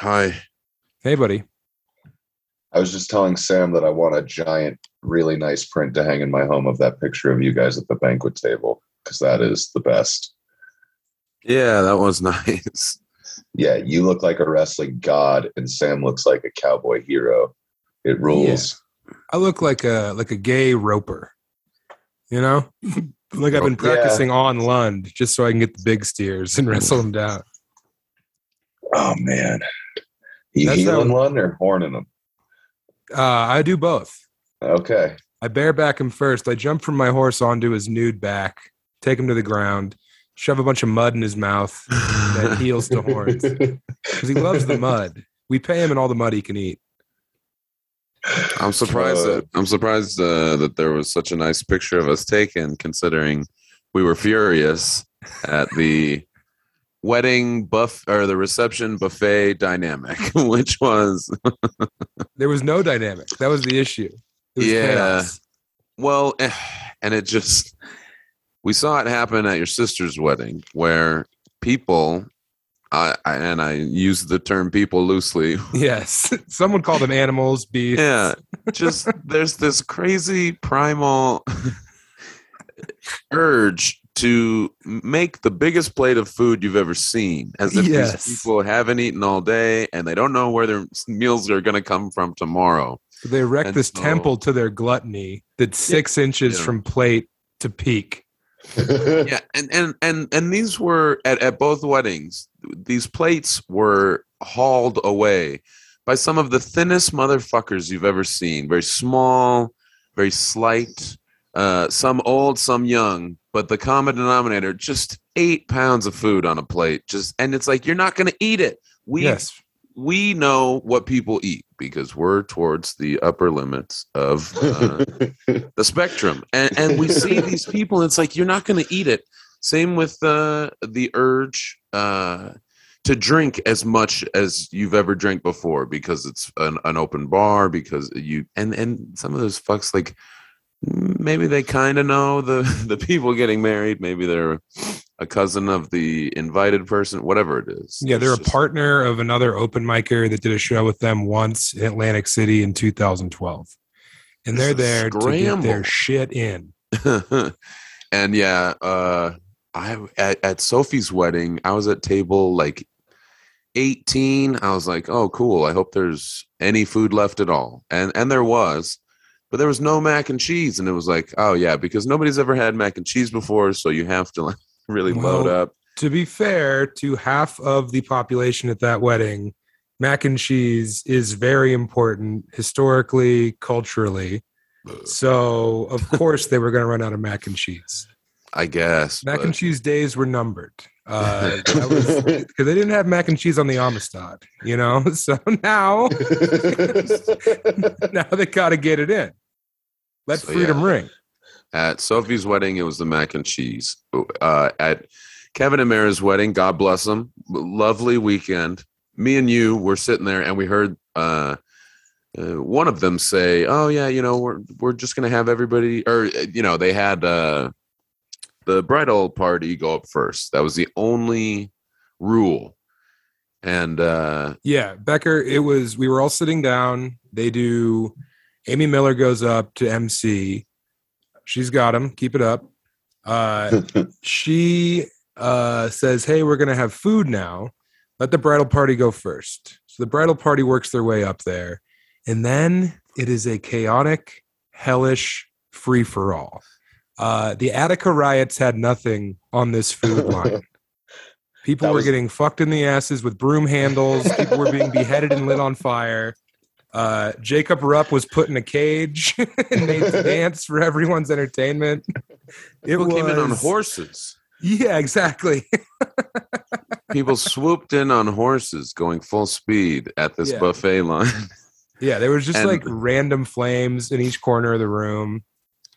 Hi. Hey, buddy. I was just telling Sam that I want a giant, really nice print to hang in my home of that picture of you guys at the banquet table because that is the best. Yeah, that was nice. Yeah, you look like a wrestling god, and Sam looks like a cowboy hero. It rules. I look like a like a gay roper. You know, like I've been practicing on Lund just so I can get the big steers and wrestle them down. Oh man, you That's healing how- one or horning them? Uh, I do both. Okay. I bareback him first. I jump from my horse onto his nude back, take him to the ground, shove a bunch of mud in his mouth, then heels to horns because he loves the mud. We pay him in all the mud he can eat. I'm surprised Uh, that I'm surprised uh, that there was such a nice picture of us taken, considering we were furious at the wedding buff or the reception buffet dynamic, which was There was no dynamic. That was the issue. It was Yeah. chaos. well, eh, and it just we saw it happen at your sister's wedding where people. I, I and I use the term people loosely Yes. Someone called them animals, beasts. yeah just there's this crazy primal urge to make the biggest plate of food you've ever seen as if Yes. these people haven't eaten all day and they don't know where their meals are going to come from tomorrow They erect And this so- temple to their gluttony that's six inches Yeah. from plate to peak. yeah and and and and these were at, at both weddings these plates were hauled away by some of the thinnest motherfuckers you've ever seen very small very slight uh some old some young but the common denominator just eight pounds of food on a plate just and it's like you're not gonna eat it. We yes. we know what people eat because we're towards the upper limits of uh, the spectrum. And, and we see these people and it's like you're not going to eat it. Same with uh, the urge uh, to drink as much as you've ever drank before because it's an, an open bar because you and and some of those fucks like maybe they kind of know the the people getting married maybe they're a cousin of the invited person whatever it is Yeah, they're a just- partner of another open micer that did a show with them once in Atlantic City in 2012. And they're there to get their shit in. and yeah, uh, I at, at Sophie's wedding, I was at table like 18. I was like, oh, cool. I hope there's any food left at all. And and there was, but there was no mac and cheese. And it was like, oh yeah, because nobody's ever had mac and cheese before, so you have to like really load up. To be fair to half of the population at that wedding, mac and cheese is very important historically, culturally. So, of course, they were going to run out of mac and cheese. I guess. Mac but- and cheese days were numbered uh, because they didn't have mac and cheese on the Amistad, you know. So now, now they got to get it in. Let So, freedom yeah. ring. At Sophie's wedding, it was the mac and cheese. Uh, at Kevin and Mara's wedding, God bless them, lovely weekend. Me and you were sitting there, and we heard uh, uh, one of them say, "Oh yeah, you know, we're we're just gonna have everybody," or uh, you know, they had uh, the bridal party go up first. That was the only rule, and uh, Yeah, Becker. It was. We were all sitting down. They do. Amy Miller goes up to MC. She's got him. Keep it up. Uh, she uh, says, "Hey, we're gonna have food now. Let the bridal party go first. So the bridal party works their way up there, and then it is a chaotic, hellish free for all. Uh, the Attica riots had nothing on this food line. People were getting fucked in the asses with broom handles. People were being beheaded and lit on fire. Uh, Jacob Rupp was put in a cage and made to dance for everyone's entertainment. It people came in on horses. Yeah, exactly. People swooped in on horses, going full speed at this Yeah. buffet line. Yeah, there was just And- like random flames in each corner of the room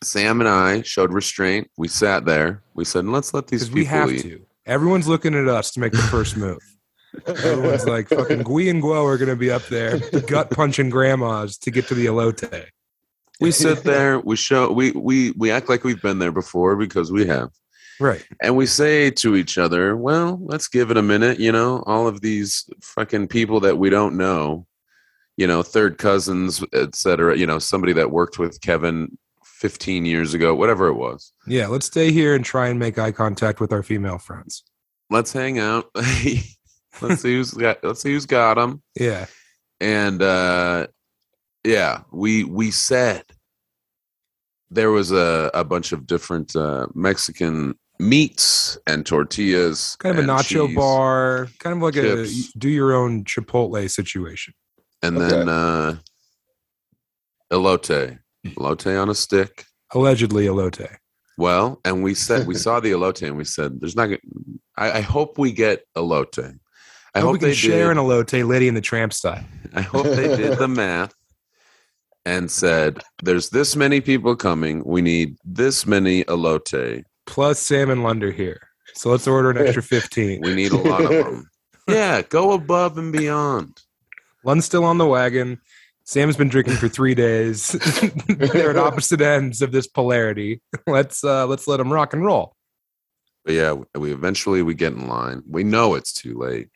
Sam and I showed restraint. We sat there. We said, "Let's let these because people we have eat." to. Everyone's looking at us to make the first move. Everyone's like, fucking Gui and Guo are going to be up there gut punching grandmas to get to the elote. We sit there. We show. We we we act like we've been there before because we have. Right. and we say to each other, "Well, let's give it a minute." You know, all of these fucking people that we don't know, you know, third cousins, etc. You know, somebody that worked with Kevin 15 years ago, whatever it was. Yeah, let's stay here and try and make eye contact with our female friends. Let's hang out. let's see who's got. Let's see who's got them. Yeah. And uh, yeah, we we said there was a a bunch of different uh, Mexican meats and tortillas, Kind of a nacho cheese. bar, kind of like chips. a do your own Chipotle situation. and Okay. then uh elote elote on a stick Allegedly elote. well and we said we saw the elote and we said there's not gonna i, I hope we get elote i hope hope we can they share did, an elote lady in the tramp style. i hope they did the math and said there's this many people coming we need this many elote Plus Sam and Lunder here. So let's order an extra 15. we need a lot of them yeah go above and beyond Lund's still on the wagon. Sam's been drinking for three days. They're at opposite ends of this polarity. Let's uh let's let them rock and roll. But yeah, we eventually we get in line. We know it's too late.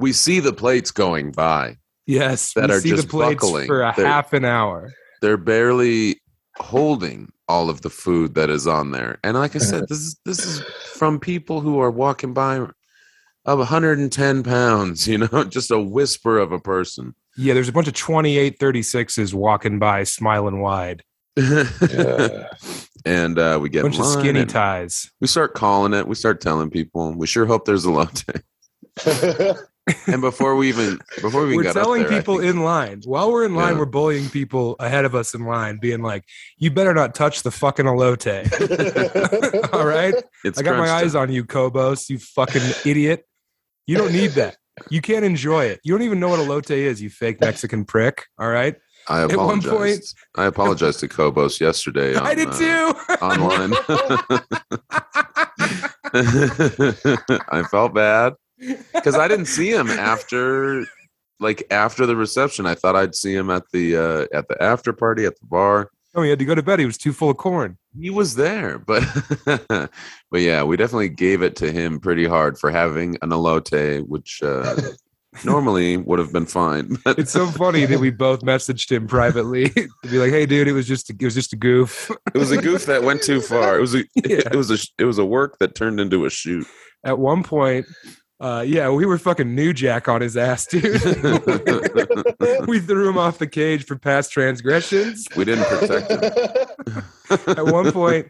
We see the plates going by. Yes, That we are see the just plates buckling. for a They're- half an hour. They're barely holding all of the food that is on there. And like I said, this is this is from people who are walking by of 110 pounds, you know, just a whisper of a person. Yeah, there's a bunch of 28 36s walking by smiling wide. Yeah. and uh, we get bunch of skinny ties. We start calling it. We start telling people. We sure hope there's elote. And before we even before we We're telling there, people in line. While we're in line, Yeah. we're bullying people ahead of us in line, being like, "You better not touch the fucking elote." All right, it's I got my eyes on you, Kobos. You fucking idiot. You don't need that. You can't enjoy it. You don't even know what elote is. You fake Mexican prick. All right. I At one apologize. point- I apologized to Kobos yesterday. I on, did uh, too. online. I felt bad because I didn't see him after, like after the reception. I thought I'd see him at the uh, at the after party at the bar. oh, he had to go to bed. He was too full of corn. He was there, but but yeah, we definitely gave it to him pretty hard for having an elote, which uh, normally would have been fine. But It's so funny that we both messaged him privately to be like, "Hey, dude, it was just a, it was just a goof." it was a goof that went too far. It was a Yeah. it was a it was a work that turned into a shoot. At one point, uh, yeah, we were fucking new jack on his ass, dude. we threw him off the cage for past transgressions. We didn't protect him. At one point,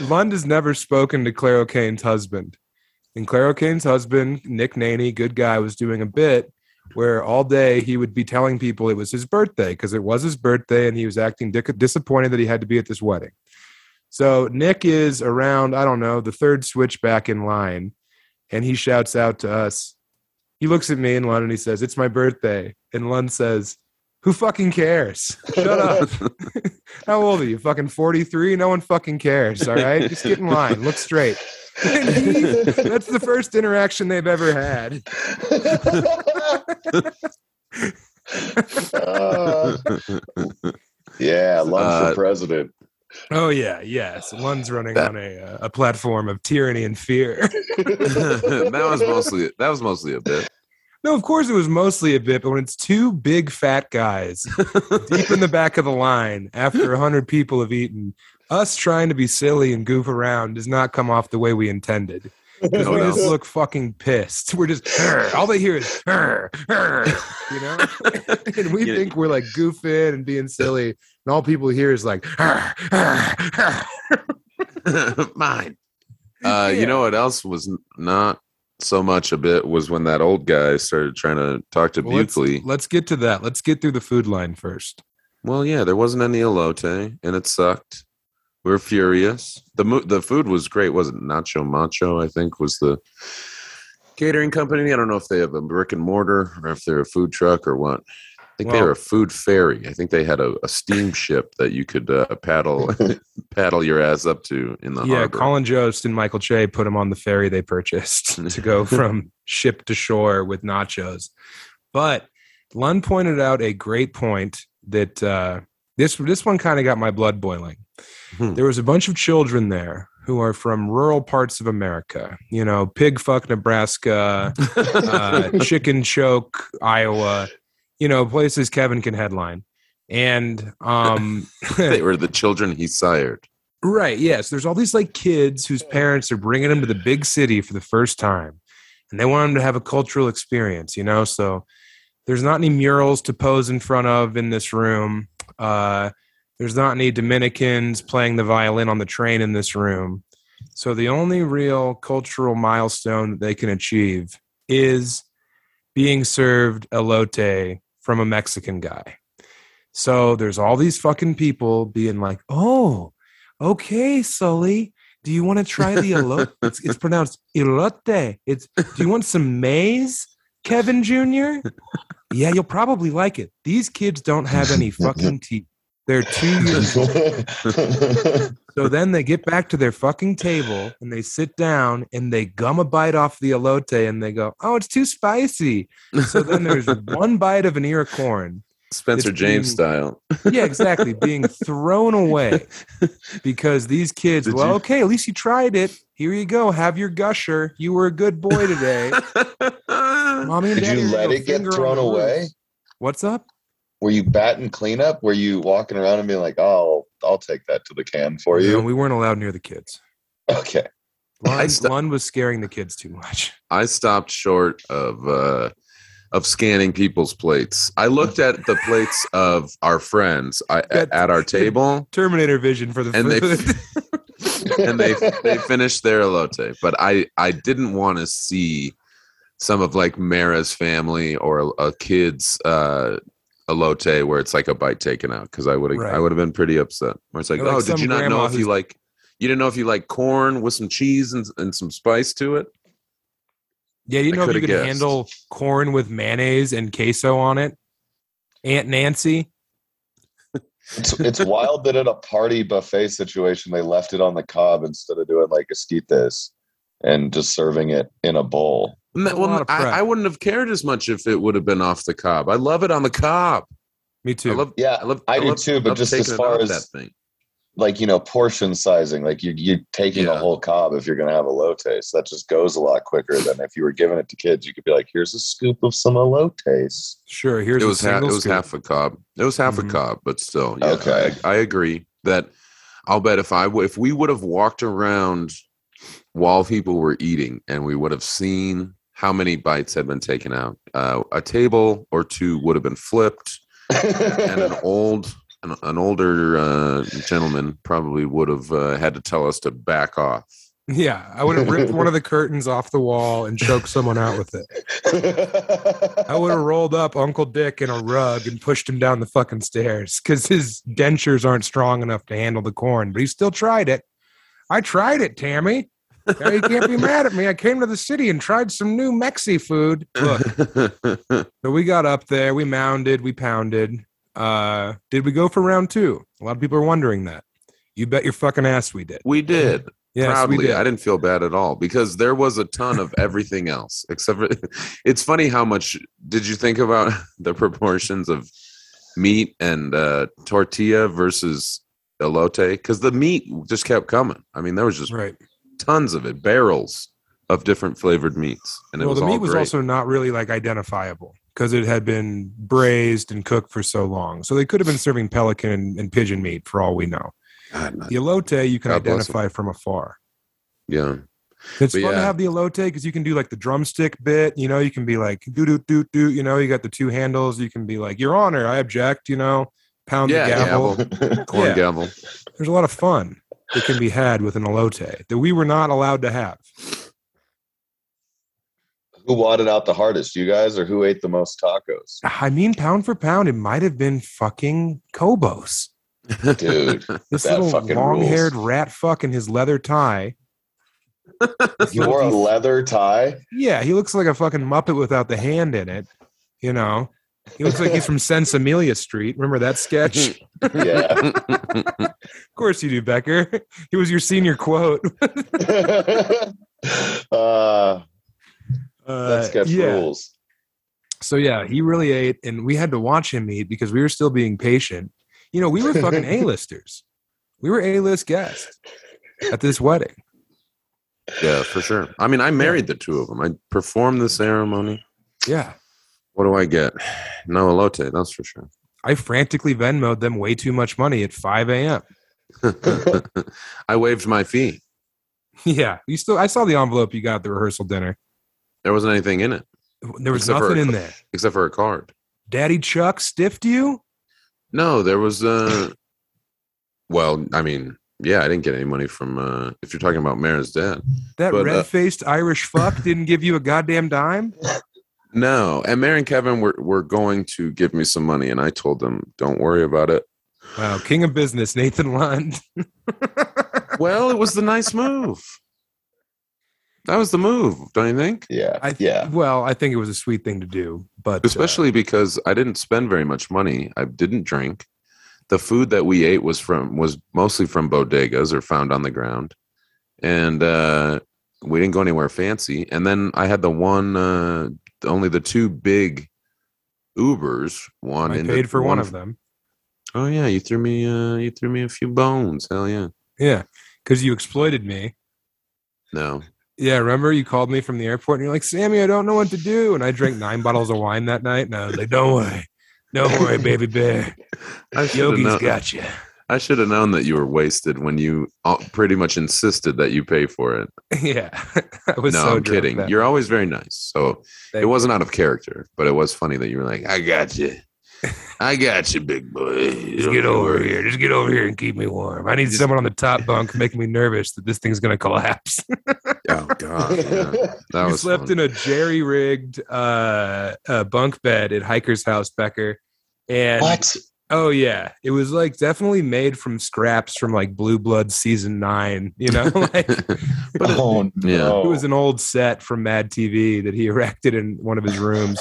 Lund has never spoken to Claire Kane's husband. And Claire Kane's husband, Nick Naney, good guy, was doing a bit where all day he would be telling people it was his birthday because it was his birthday and he was acting disappointed that he had to be at this wedding. So Nick is around, I don't know, the third switch back in line and he shouts out to us. He looks at me and Lund and he says, It's my birthday. And Lund says, Who fucking cares? Shut up. How old are you? Fucking 43? No one fucking cares. All right. Just get in line. Look straight. And he- that's the first interaction they've ever had. Uh, yeah, lunch Uh, for president. Oh, yeah. Yes. One's running That- on a, uh, a platform of tyranny and fear. that was mostly that was mostly a bit. No, of course it was mostly a bit, but when it's two big fat guys deep in the back of the line after a hundred people have eaten, us trying to be silly and goof around does not come off the way we intended. Because we just look fucking pissed. We're just all they hear is "Arr, arr," you know, and we Yeah. think we're like goofing and being silly, and all people hear is like "Arr, arr, arr." Mine. Uh, You know what else was not so much a bit was when that old guy started trying to talk to Well, let's, let's get to that. Let's get through the food line first. Well, yeah, there wasn't any elote, and it sucked. We were furious. the mo- The food was great. wasn't Nacho Macho? I think was the catering company. I don't know if they have a brick and mortar or if they're a food truck or what. I think they were a food ferry. I think they had a, a steamship that you could uh, paddle paddle your ass up to in the yeah, harbor. Colin Jost and Michael Che put them on the ferry they purchased to go from ship to shore with nachos. But Lund pointed out a great point that uh, this this one kind of got my blood boiling. Hmm. There was a bunch of children there who are from rural parts of America. You know, pig fuck Nebraska, uh, chicken choke Iowa. You know, places Kevin can headline. And um, they were the children he sired. Right. Yes. There's all these like kids whose parents are bringing them to the big city for the first time, and they want them to have a cultural experience. You know, so there's not any murals to pose in front of in this room. Uh, there's not any Dominicans playing the violin on the train in this room. So the only real cultural milestone that they can achieve is being served elote from a Mexican guy. So there's all these fucking people being like, "Oh, okay, Sully, do you want to try the elote? it's, it's pronounced elote. It's do you want some maize, Kevin Jr.? Yeah, you'll probably like it. These kids don't have any fucking teeth. They're two years old. So then they get back to their fucking table and they sit down and they gum a bite off the elote and they go, "Oh, it's too spicy." So then there's one bite of an ear of corn. Spencer It's James being- style. Yeah, exactly, being thrown away because these kids. Did well, you- okay, at least you tried it. Here you go. Have your gusher. You were a good boy today. Mommy and Did Daddy you let it get thrown away? What's up? Were you batting cleanup? Were you walking around and being like, "Oh, I'll take that to the can for No, you"? we weren't allowed near the kids. Okay. Lund, st- Lund was scaring the kids too much. I stopped short of uh, of scanning people's plates. I looked at the plates of our friends I, at our table, Terminator vision for the and they food. and they they finished their elote. But I I didn't want to see some of like Mara's family or a, a kid's uh, elote where it's like a bite taken out because I would have Right. I would have been pretty upset. Where it's like, Or like oh, did you not know if you like you didn't know if you like corn with some cheese and, and some spice to it? Yeah, you know if you coulda guessed. handle corn with mayonnaise and queso on it. Aunt Nancy. It's, it's wild that in a party buffet situation they left it on the cob instead of doing like esquites and just serving it in a bowl. And that- A lot well. I, I wouldn't have cared as much if it would have been off the cob. I love it on the cob. Me too. I love, Yeah, I love, I do love- too, but just as far as- that thing. like you know portion sizing like you you're taking a whole cob if you're going to have elote so that just goes a lot quicker than if you were giving it to kids you could be like here's a scoop of some elotes sure. Here's it was half, single it was scoop. half a cob. It was half Mhm. a cob, but still, yeah, Okay. I, I agree that I'll bet if I w- if we would have walked around while people were eating and we would have seen how many bites had been taken out, uh, a table or two would have been flipped, and an old an, an older uh, gentleman probably would have uh, had to tell us to back off. Yeah, I would have ripped one of the curtains off the wall and choked someone out with it. I would have rolled up Uncle Dick in a rug and pushed him down the fucking stairs because his dentures aren't strong enough to handle the corn, but he still tried it. I tried it, Tammy. Now you can't be mad at me. I came to the city and tried some new Mexi food. Look, so we got up there, we mounded, we pounded. Uh, did we go for round two? A lot of people are wondering that. You bet your fucking ass we did. we did. Yes, proudly. we did. I didn't feel bad at all because there was a ton of everything else except for it's funny how much did you think about the proportions of meat and uh, tortilla versus elote because the meat just kept coming. I mean, there was just right. Tons of it, barrels of different flavored meats, and it well, was the all meat was great. also not really like identifiable because it had been braised and cooked for so long. So they could have been serving pelican and, and pigeon meat for all we know. God, The elote you can God identify from afar. yeah, It's But fun to have the elote because you can do like the drumstick bit. You know, you can be like do do do do. You know, you got the two handles. You can be like, Your Honor, I object. You know, pound Yeah, the gavel. gavel. corn Yeah. gavel. There's a lot of fun that can be had with an elote that we were not allowed to have. who wadded out the hardest you guys or who ate the most tacos I mean, pound for pound, it might have been fucking Kobos. dude This little long-haired rat fuck in his leather tie. you wore a leather tie Yeah, he looks like a fucking Muppet without the hand in it. You know, he looks like he's from Sense Amelia Street. Remember that sketch? yeah of course you do, Becker. He was your senior quote. uh Uh, that sketch yeah. rules So yeah, he really ate, and we had to watch him eat because we were still being patient. You know, we were fucking A-listers. We were A-list guests. at this wedding. Yeah, for sure. I mean, I married the two of them. I performed the ceremony. Yeah. What do I get? No elote, that's for sure. I frantically Venmoed them way too much money at 5 a.m. I waived my fee. Yeah. You still I saw the envelope you got at the rehearsal dinner. There wasn't anything in it There was Except nothing a- in there. except for a card. Daddy Chuck stiffed you? No, there was uh well, I mean, yeah, I didn't get any money from uh if you're talking about Mara's dad. That But, uh, red faced Irish fuck didn't give you a goddamn dime? No, and Mary and Kevin were were going to give me some money and I told them, "Don't worry about it." Wow, king of business, Nathan Lund. Well, it was the nice move. That was the move, don't you think? yeah. I th- yeah. Well, I think it was a sweet thing to do, but uh, Especially because I didn't spend very much money. I didn't drink. The food that we ate was from was mostly from bodegas or found on the ground. And uh we didn't go anywhere fancy. And then I had the one uh only the two big Ubers. One I paid for one f- of them. Oh yeah, you threw me uh you threw me a few bones. Hell yeah. Yeah, because you exploited me. No. Yeah, remember you called me from the airport and you're like, Sammy, I don't know what to do. And I drank nine bottles of wine that night. And I was like, don't worry. Don't worry, baby bear. I should have Yogi's got you. I should have known that you were wasted when you uh, pretty much insisted that you pay for it. yeah. I was no, so I'm kidding. that You're night. always very nice. So Thank it wasn't out of character, but it was funny that you were like, "I got you, I got you, big boy." Just get over here. Just get over here and keep me warm. I need Just- someone on the top bunk making me nervous that this thing's going to collapse. Oh god, yeah. that we was slept fun. in a jerry rigged uh, uh, bunk bed at Hiker's House, Becker. And what? Oh, yeah, it was like definitely made from scraps from like Blue Blood season nine, you know? like but it, oh yeah. no. it was an old set from Mad TV that he erected in one of his rooms.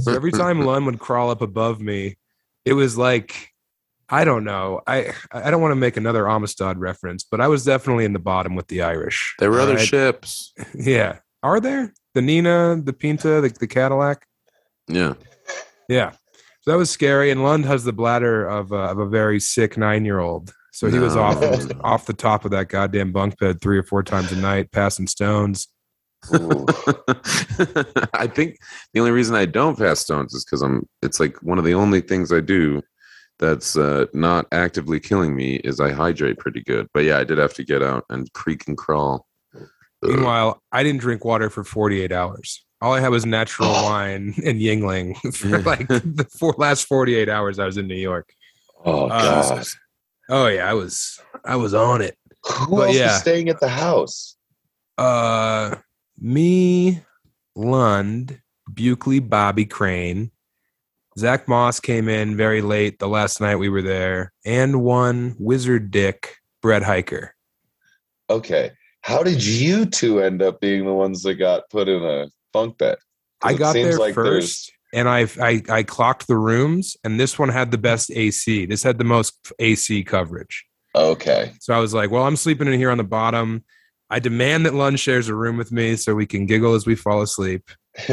So every time Lund would crawl up above me, it was like I don't know. I I don't want to make another Amistad reference, but I was definitely in the bottom with the Irish. there were other Alright? ships. Yeah. Are there? The Nina, the Pinta, the, the Cadillac? Yeah, Yeah. So that was scary. And Lund has the bladder of, uh, of a very sick nine year old. So he was off off the top of that goddamn bunk bed three or four times a night, passing stones. I think the only reason I don't pass stones is because I'm. It's like one of the only things I do that's uh, not actively killing me is I hydrate pretty good. But yeah, I did have to get out and creak and crawl. Meanwhile, I didn't drink water for 48 hours. All I had was natural wine and Yuengling for like the four, last 48 hours I was in New York. Oh Uh, god. Oh yeah, I was I was on it. Who but else yeah. is staying at the house? Uh me, Lund, Buckley, Bobby Crane. Zach Moss came in very late the last night we were there, and one Wizard Dick, Brett Hiker. Okay. How did you two end up being the ones that got put in a bunk bed? 'Cause I got seems there like first, and I, I I clocked the rooms, and this one had the best AC. This had the most AC coverage. Okay. So I was like, well, I'm sleeping in here on the bottom. I demand that Lund shares a room with me so we can giggle as we fall asleep.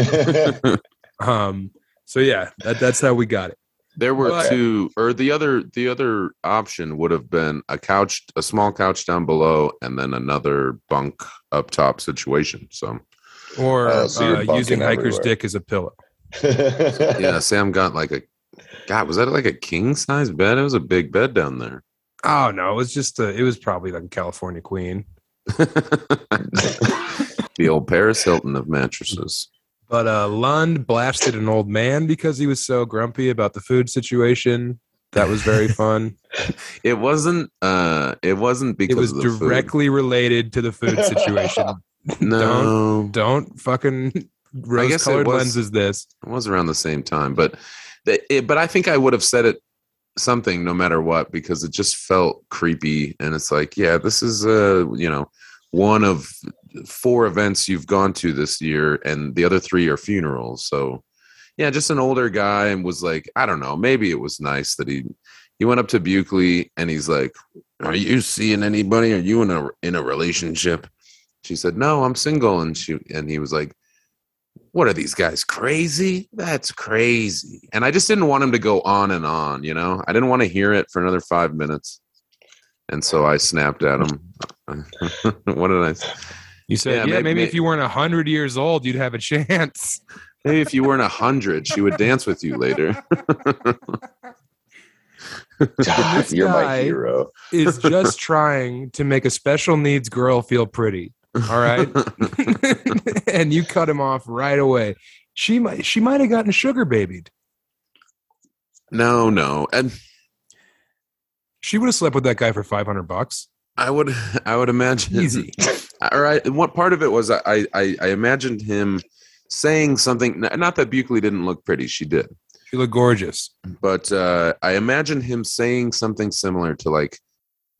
Um, so yeah, that, that's how we got it. There were But- two, or the other the other option would have been a couch, a small couch down below, and then another bunk up top situation. So Or Oh, so uh, bunking using hiker's everywhere. dick as a pillow. yeah, Sam got like a God. Was that like a king size bed? It was a big bed down there. Oh no, it was just a, it was probably like a California Queen. the old Paris Hilton of mattresses. But uh, Lund blasted an old man because he was so grumpy about the food situation. That was very fun. It wasn't. uh It wasn't because it was of the food. directly related to the food situation. No, Don't fucking guess it rose-colored was- lenses this. It was around the same time, but it, but I think I would have said it something no matter what because it just felt creepy and it's like yeah this is uh you know one of four events you've gone to this year and the other three are funerals. So yeah just an older guy and was like I don't know maybe it was nice that he he went up to Buckley and he's like are you seeing anybody? Are you in a in a relationship she said no I'm single and she and he was like what are these guys crazy? That's crazy. And I just didn't want him to go on and on, you know? I didn't want to hear it for another five minutes. And so I snapped at him. what did I say? You said, Yeah, yeah, maybe- maybe, if you weren't hundred years old, you'd have a chance. Maybe if you weren't a hundred, she would dance with you later. This You're guy- my hero. Is just trying to make a special needs girl feel pretty. All right, and you cut him off right away. She might, she might have gotten sugar babied. no, no, and She would have slept with that guy for five hundred bucks. I would, I would imagine Easy. All right. And what part of it was I, I, I imagined him saying something. Not that Buckley didn't look pretty, she did, She looked gorgeous. but uh, I imagined him saying something similar to like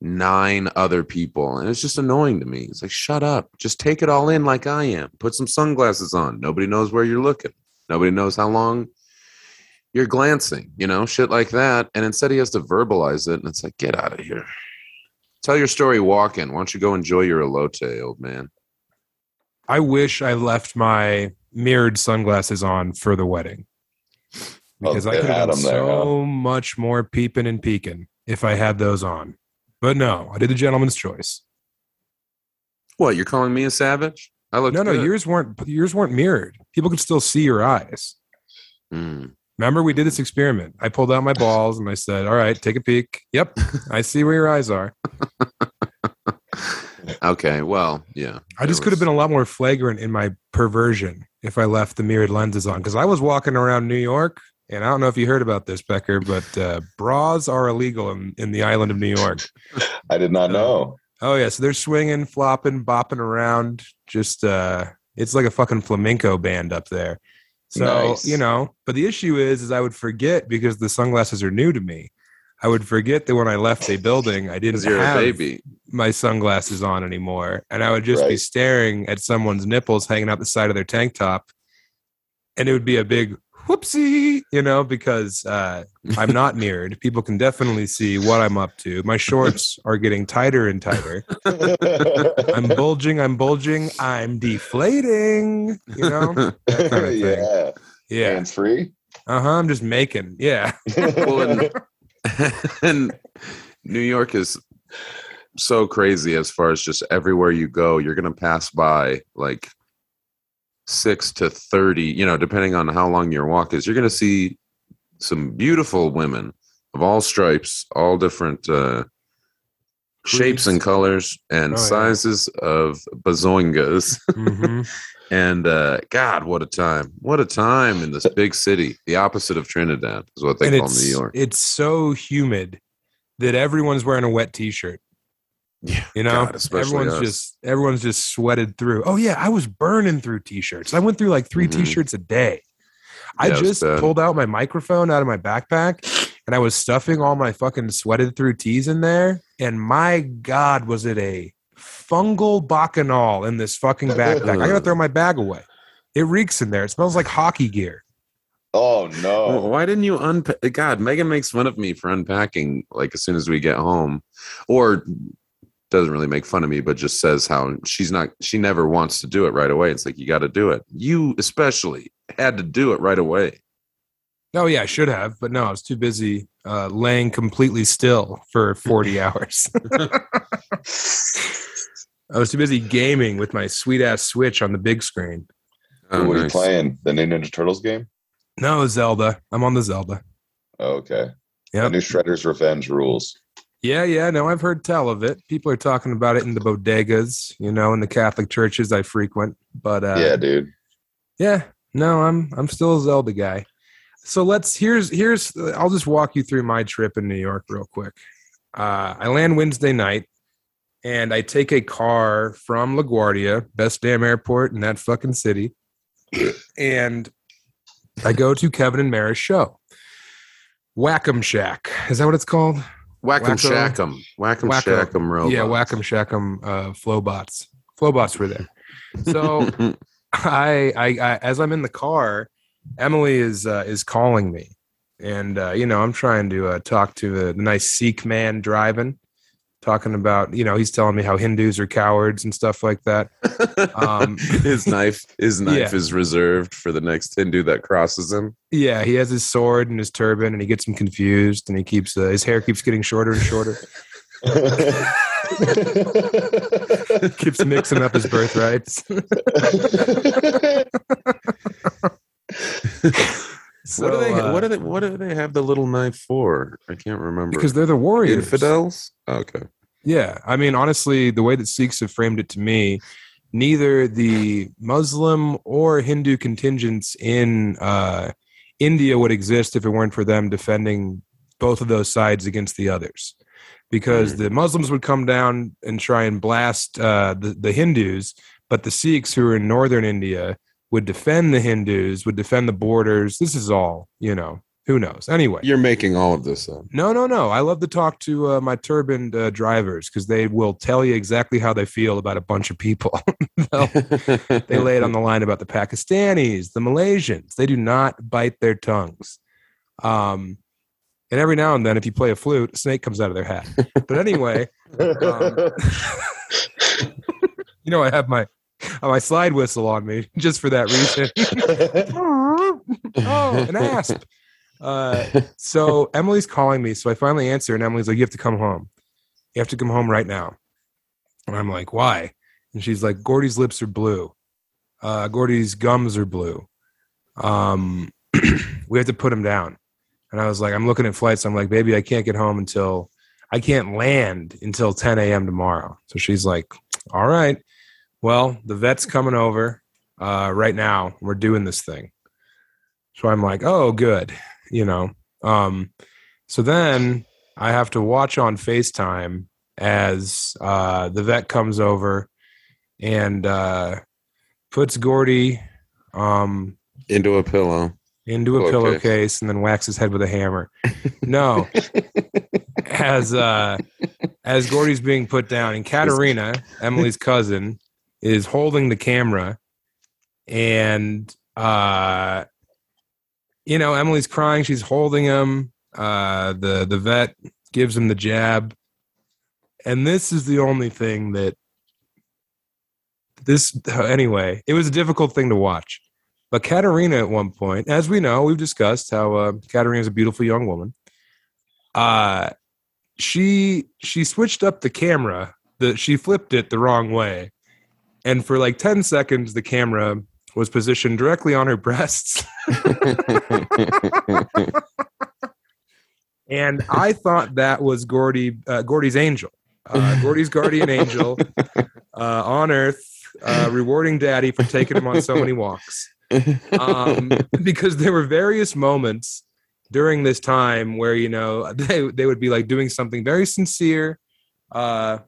nine other people, and it's just annoying to me. It's like, shut up, just take it all in like I am. Put some sunglasses on. Nobody knows where you're looking. Nobody knows how long you're glancing. You know, shit like that. And instead, he has to verbalize it, and it's like, get out of here. Tell your story walking. Why don't you go enjoy your elote, old man? I wish I left my mirrored sunglasses on for the wedding oh, because Oh, I could have had done 'em there, so much more peeping and peeking if I had those on. But no, I did the gentleman's choice. What you're calling me a savage? I look No, no, yours weren't yours weren't mirrored. People could still see your eyes. Mm. Remember, we did this experiment. I pulled out my balls and I said, "All right, take a peek. Yep, I see where your eyes are." Okay, well, yeah. I just There could have been a lot more flagrant in my perversion if I left the mirrored lenses on. Because I was walking around New York, and I don't know if you heard about this, Becker, but uh, bras are illegal in, in the island of New York. I did not know. Oh yeah, so they're swinging, flopping, bopping around. Just uh, it's like a fucking flamenco band up there. So Nice. you know, but the issue is, is I would forget because the sunglasses are new to me. I would forget that when I left a building, I didn't have baby. my sunglasses on anymore, and I would just be staring at someone's nipples hanging out the side of their tank top, and it would be a big whoopsie, you know, because uh, I'm not mirrored. People can definitely see what I'm up to. My shorts are getting tighter and tighter. I'm bulging. I'm bulging. I'm deflating. You know. Kind of yeah. Yeah. Hands free. Uh huh. I'm just making. Yeah. well, and, and New York is so crazy as far as just everywhere you go, you're going to pass by like six to 30, you know, depending on how long your walk is, you're going to see some beautiful women of all stripes, all different uh, shapes and colors and Oh, yeah. sizes of bazoingas. hmm And uh, God, what a time! What a time in this big city. The opposite of Trinidad is what they and call New York. it's so humid that everyone's wearing a wet T-shirt. Yeah, You know, God, everyone's us. just everyone's just sweated through. Oh yeah, I was burning through T-shirts. I went through like 3 Mhm. T-shirts a day. I Yeah, it just pulled out my microphone out of my backpack and I was stuffing all my fucking sweated through teas in there. And my God, was it a fungal bacchanal in this fucking backpack? I gotta throw my bag away. It reeks in there. It smells like hockey gear. Oh no. Well, why didn't you unpack? God, Megan makes fun of me for unpacking like as soon as we get home, or doesn't really make fun of me, but just says how she's not, she never wants to do it right away. It's like you got to do it. You especially had to do it right away. Oh yeah, I should have, but no, I was too busy uh, laying completely still for 40 hours. I was too busy gaming with my sweet ass Switch on the big screen. Oh, what are you playing? The new Ninja Turtles game? No, Zelda. I'm on the Zelda. Oh, okay. Yep. The new Shredder's Revenge rules. Yeah, yeah. No, I've heard tell of it. People are talking about it in the bodegas, you know, in the Catholic churches I frequent. But uh, yeah, dude. Yeah, no, I'm I'm still a Zelda guy. So let's here's here's I'll just walk you through my trip in New York real quick. Uh, I land Wednesday night, and I take a car from LaGuardia, best damn airport in that fucking city, and I go to Kevin and Mara's show. Whack'em Shack is that what it's called? Whack'em shack'em. Whack'em shack'em robots. Yeah, Whack'em Shack'em uh, Flowbots. Flowbots were there. So I, I, I as I'm in the car, Emily is uh, is calling me, and uh, you know I'm trying to uh, talk to the nice Sikh man driving, talking about you know he's telling me how Hindus are cowards and stuff like that. Um, his knife, his knife Yeah. is reserved for the next Hindu that crosses him. Yeah, he has his sword and his turban, and he gets him confused, and he keeps uh, his hair keeps getting shorter and shorter. Keeps mixing up his birthrights. So, what do they? uh, what do they? What do they have the little knife for? I can't remember. because they're the warriors. infidels. Okay. Yeah, I mean, honestly, the way that Sikhs have framed it to me, neither the Muslim or Hindu contingents in uh, India would exist if it weren't for them defending both of those sides against the others. Because Mhm. the Muslims would come down and try and blast uh, the, the Hindus, but the Sikhs who are in northern India would defend the Hindus, would defend the borders. This is all, you know, who knows? Anyway. You're making all of this up. No, no, no. I love to talk to uh, my turbaned uh, drivers because they will tell you exactly how they feel about a bunch of people. They lay it on the line about the Pakistanis, the Malaysians. They do not bite their tongues. Um, and every now and then, if you play a flute, a snake comes out of their hat. But anyway, um, you know, I have my my slide whistle on me just for that reason. oh, an asp. Uh, so Emily's calling me. So I finally answer, and Emily's like, "You have to come home. You have to come home right now." And I'm like, "Why?" And she's like, "Gordy's lips are blue. Uh, Gordy's gums are blue. Um, we have to put him down." And I was like, "I'm looking at flights. I'm like, baby, I can't get home until I can't land until 10 a.m. tomorrow." So she's like, "All right. Well, the vet's coming over uh, right now. We're doing this thing." So I'm like, "Oh, good." You know um so then i have to watch on facetime as uh the vet comes over and uh puts gordy um Into a pillow. into a Pillowcase. pillowcase and then whacks his head with a hammer no as uh as gordy's being put down and katerina emily's cousin is holding the camera and uh you know emily's crying. She's holding him. Uh the the vet gives him the jab. And this is the only thing that this anyway it was a difficult thing to watch. But katerina at one point as we know we've discussed how uh katerina is a beautiful young woman. Uh she she switched up the camera the she flipped it the wrong way. And for like 10 seconds the camera was positioned directly on her breasts. And I thought that was Gordy, uh, Gordy's angel, uh, Gordy's guardian angel uh, on Earth, uh, rewarding Daddy for taking him on so many walks. Um, because there were various moments during this time where you know they they would be like doing something very sincere, uh,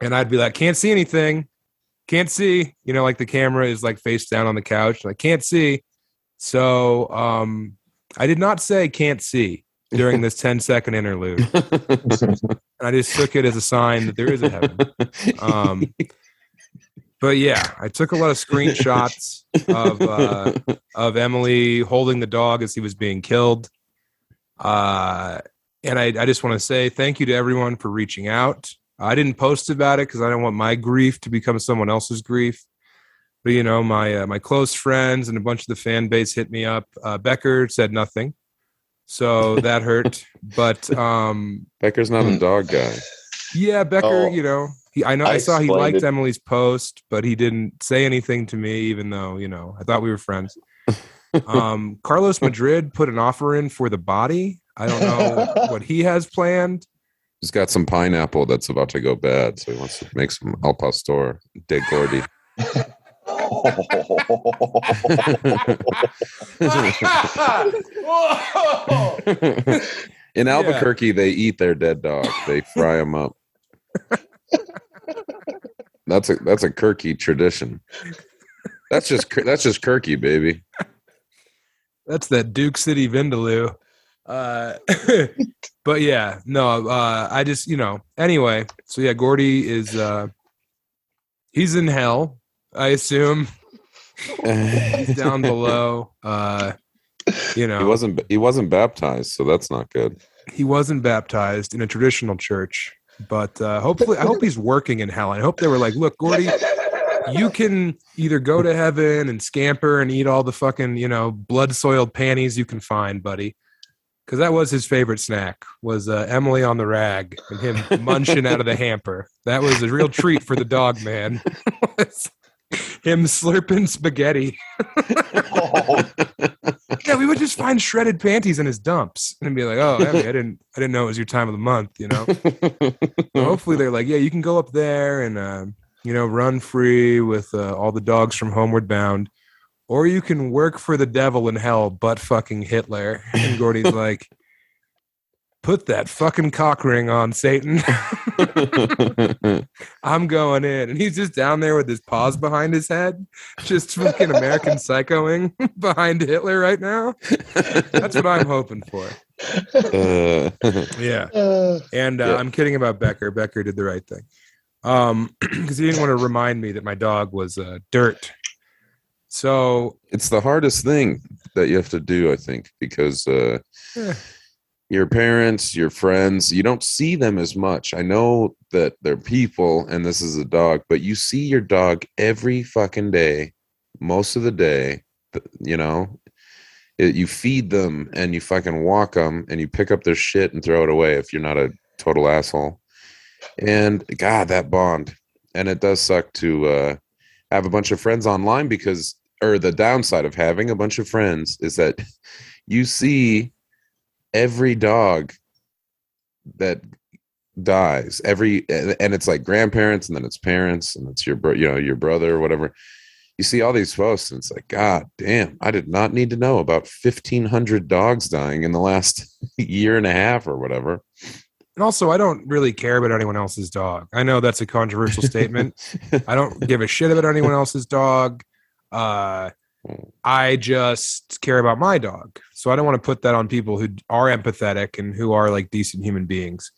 and I'd be like, "Can't see anything, can't see," you know, like the camera is like face down on the couch, I can't see. So um, I did not say can't see during this 10 second interlude. And I just took it as a sign that there is a heaven. Um, but yeah, I took a lot of screenshots of uh, of Emily holding the dog as he was being killed. Uh, and I, I just want to say thank you to everyone for reaching out. I didn't post about it because I don't want my grief to become someone else's grief. But you know, my uh, my close friends and a bunch of the fan base hit me up. Uh, Becker said nothing, so that hurt. But um, Becker's not a dog guy. yeah, Becker, Oh. you know, he, I know I, I saw he liked it. Emily's post, but he didn't say anything to me, even though you know I thought we were friends. um, Carlos Madrid put an offer in for the body. I don't know what he has planned. He's got some pineapple that's about to go bad, so he wants to make some al pastor de Gordy. In Albuquerque, they eat their dead dog. They fry them up. That's a that's a Kirky tradition. That's just that's just Kirky, baby. That's that Duke City Vindaloo. Uh, but yeah, no, uh, I just, you know, anyway. So yeah, Gordy is, uh, he's in hell, I assume. He's down below. Uh, you know, He wasn't he wasn't baptized, so that's not good. he wasn't baptized in a traditional church, but uh, hopefully, I hope he's working in hell. I hope they were like, look, Gordy, you can either go to heaven and scamper and eat all the fucking, you know, blood soiled panties you can find, buddy. Because that was his favorite snack was uh, Emily on the rag and him munching out of the hamper. That was a real treat for the dog man. Him slurping spaghetti. Oh, Yeah, we would just find shredded panties in his dumps and be like, "Oh, Emmy, I didn't, I didn't know it was your time of the month." You know. So hopefully they're like, yeah, you can go up there and uh, you know run free with uh, all the dogs from Homeward Bound, or you can work for the devil in hell, butt fucking Hitler. And Gordy's like, put that fucking cock ring on, Satan. I'm going in, and he's just down there with his paws behind his head, just fucking American psychoing behind Hitler right now. That's what I'm hoping for. Uh, Yeah. uh, And uh, Yeah. I'm kidding about Becker. Becker did the right thing. Um, because he didn't want to remind me that my dog was uh, dirt. So it's the hardest thing that you have to do, I think, because uh, Eh. your parents, your friends, you don't see them as much. I know that they're people and this is a dog, but you see your dog every fucking day, most of the day. You know, It- you feed them and you fucking walk them and you pick up their shit and throw it away if you're not a total asshole. And God, that bond. And it does suck to uh, have a bunch of friends online because or the downside of having a bunch of friends is that you see every dog that dies every and it's like grandparents and then it's parents and it's your bro you know your brother or whatever. You see all these posts and it's like god damn i did not need to know about 1500 dogs dying in the last year and a half or whatever and also I don't really care about anyone else's dog. I know that's a controversial statement. I don't give a shit about anyone else's dog. Uh I just care about my dog. So I don't want to put that on people who are empathetic and who are like decent human beings.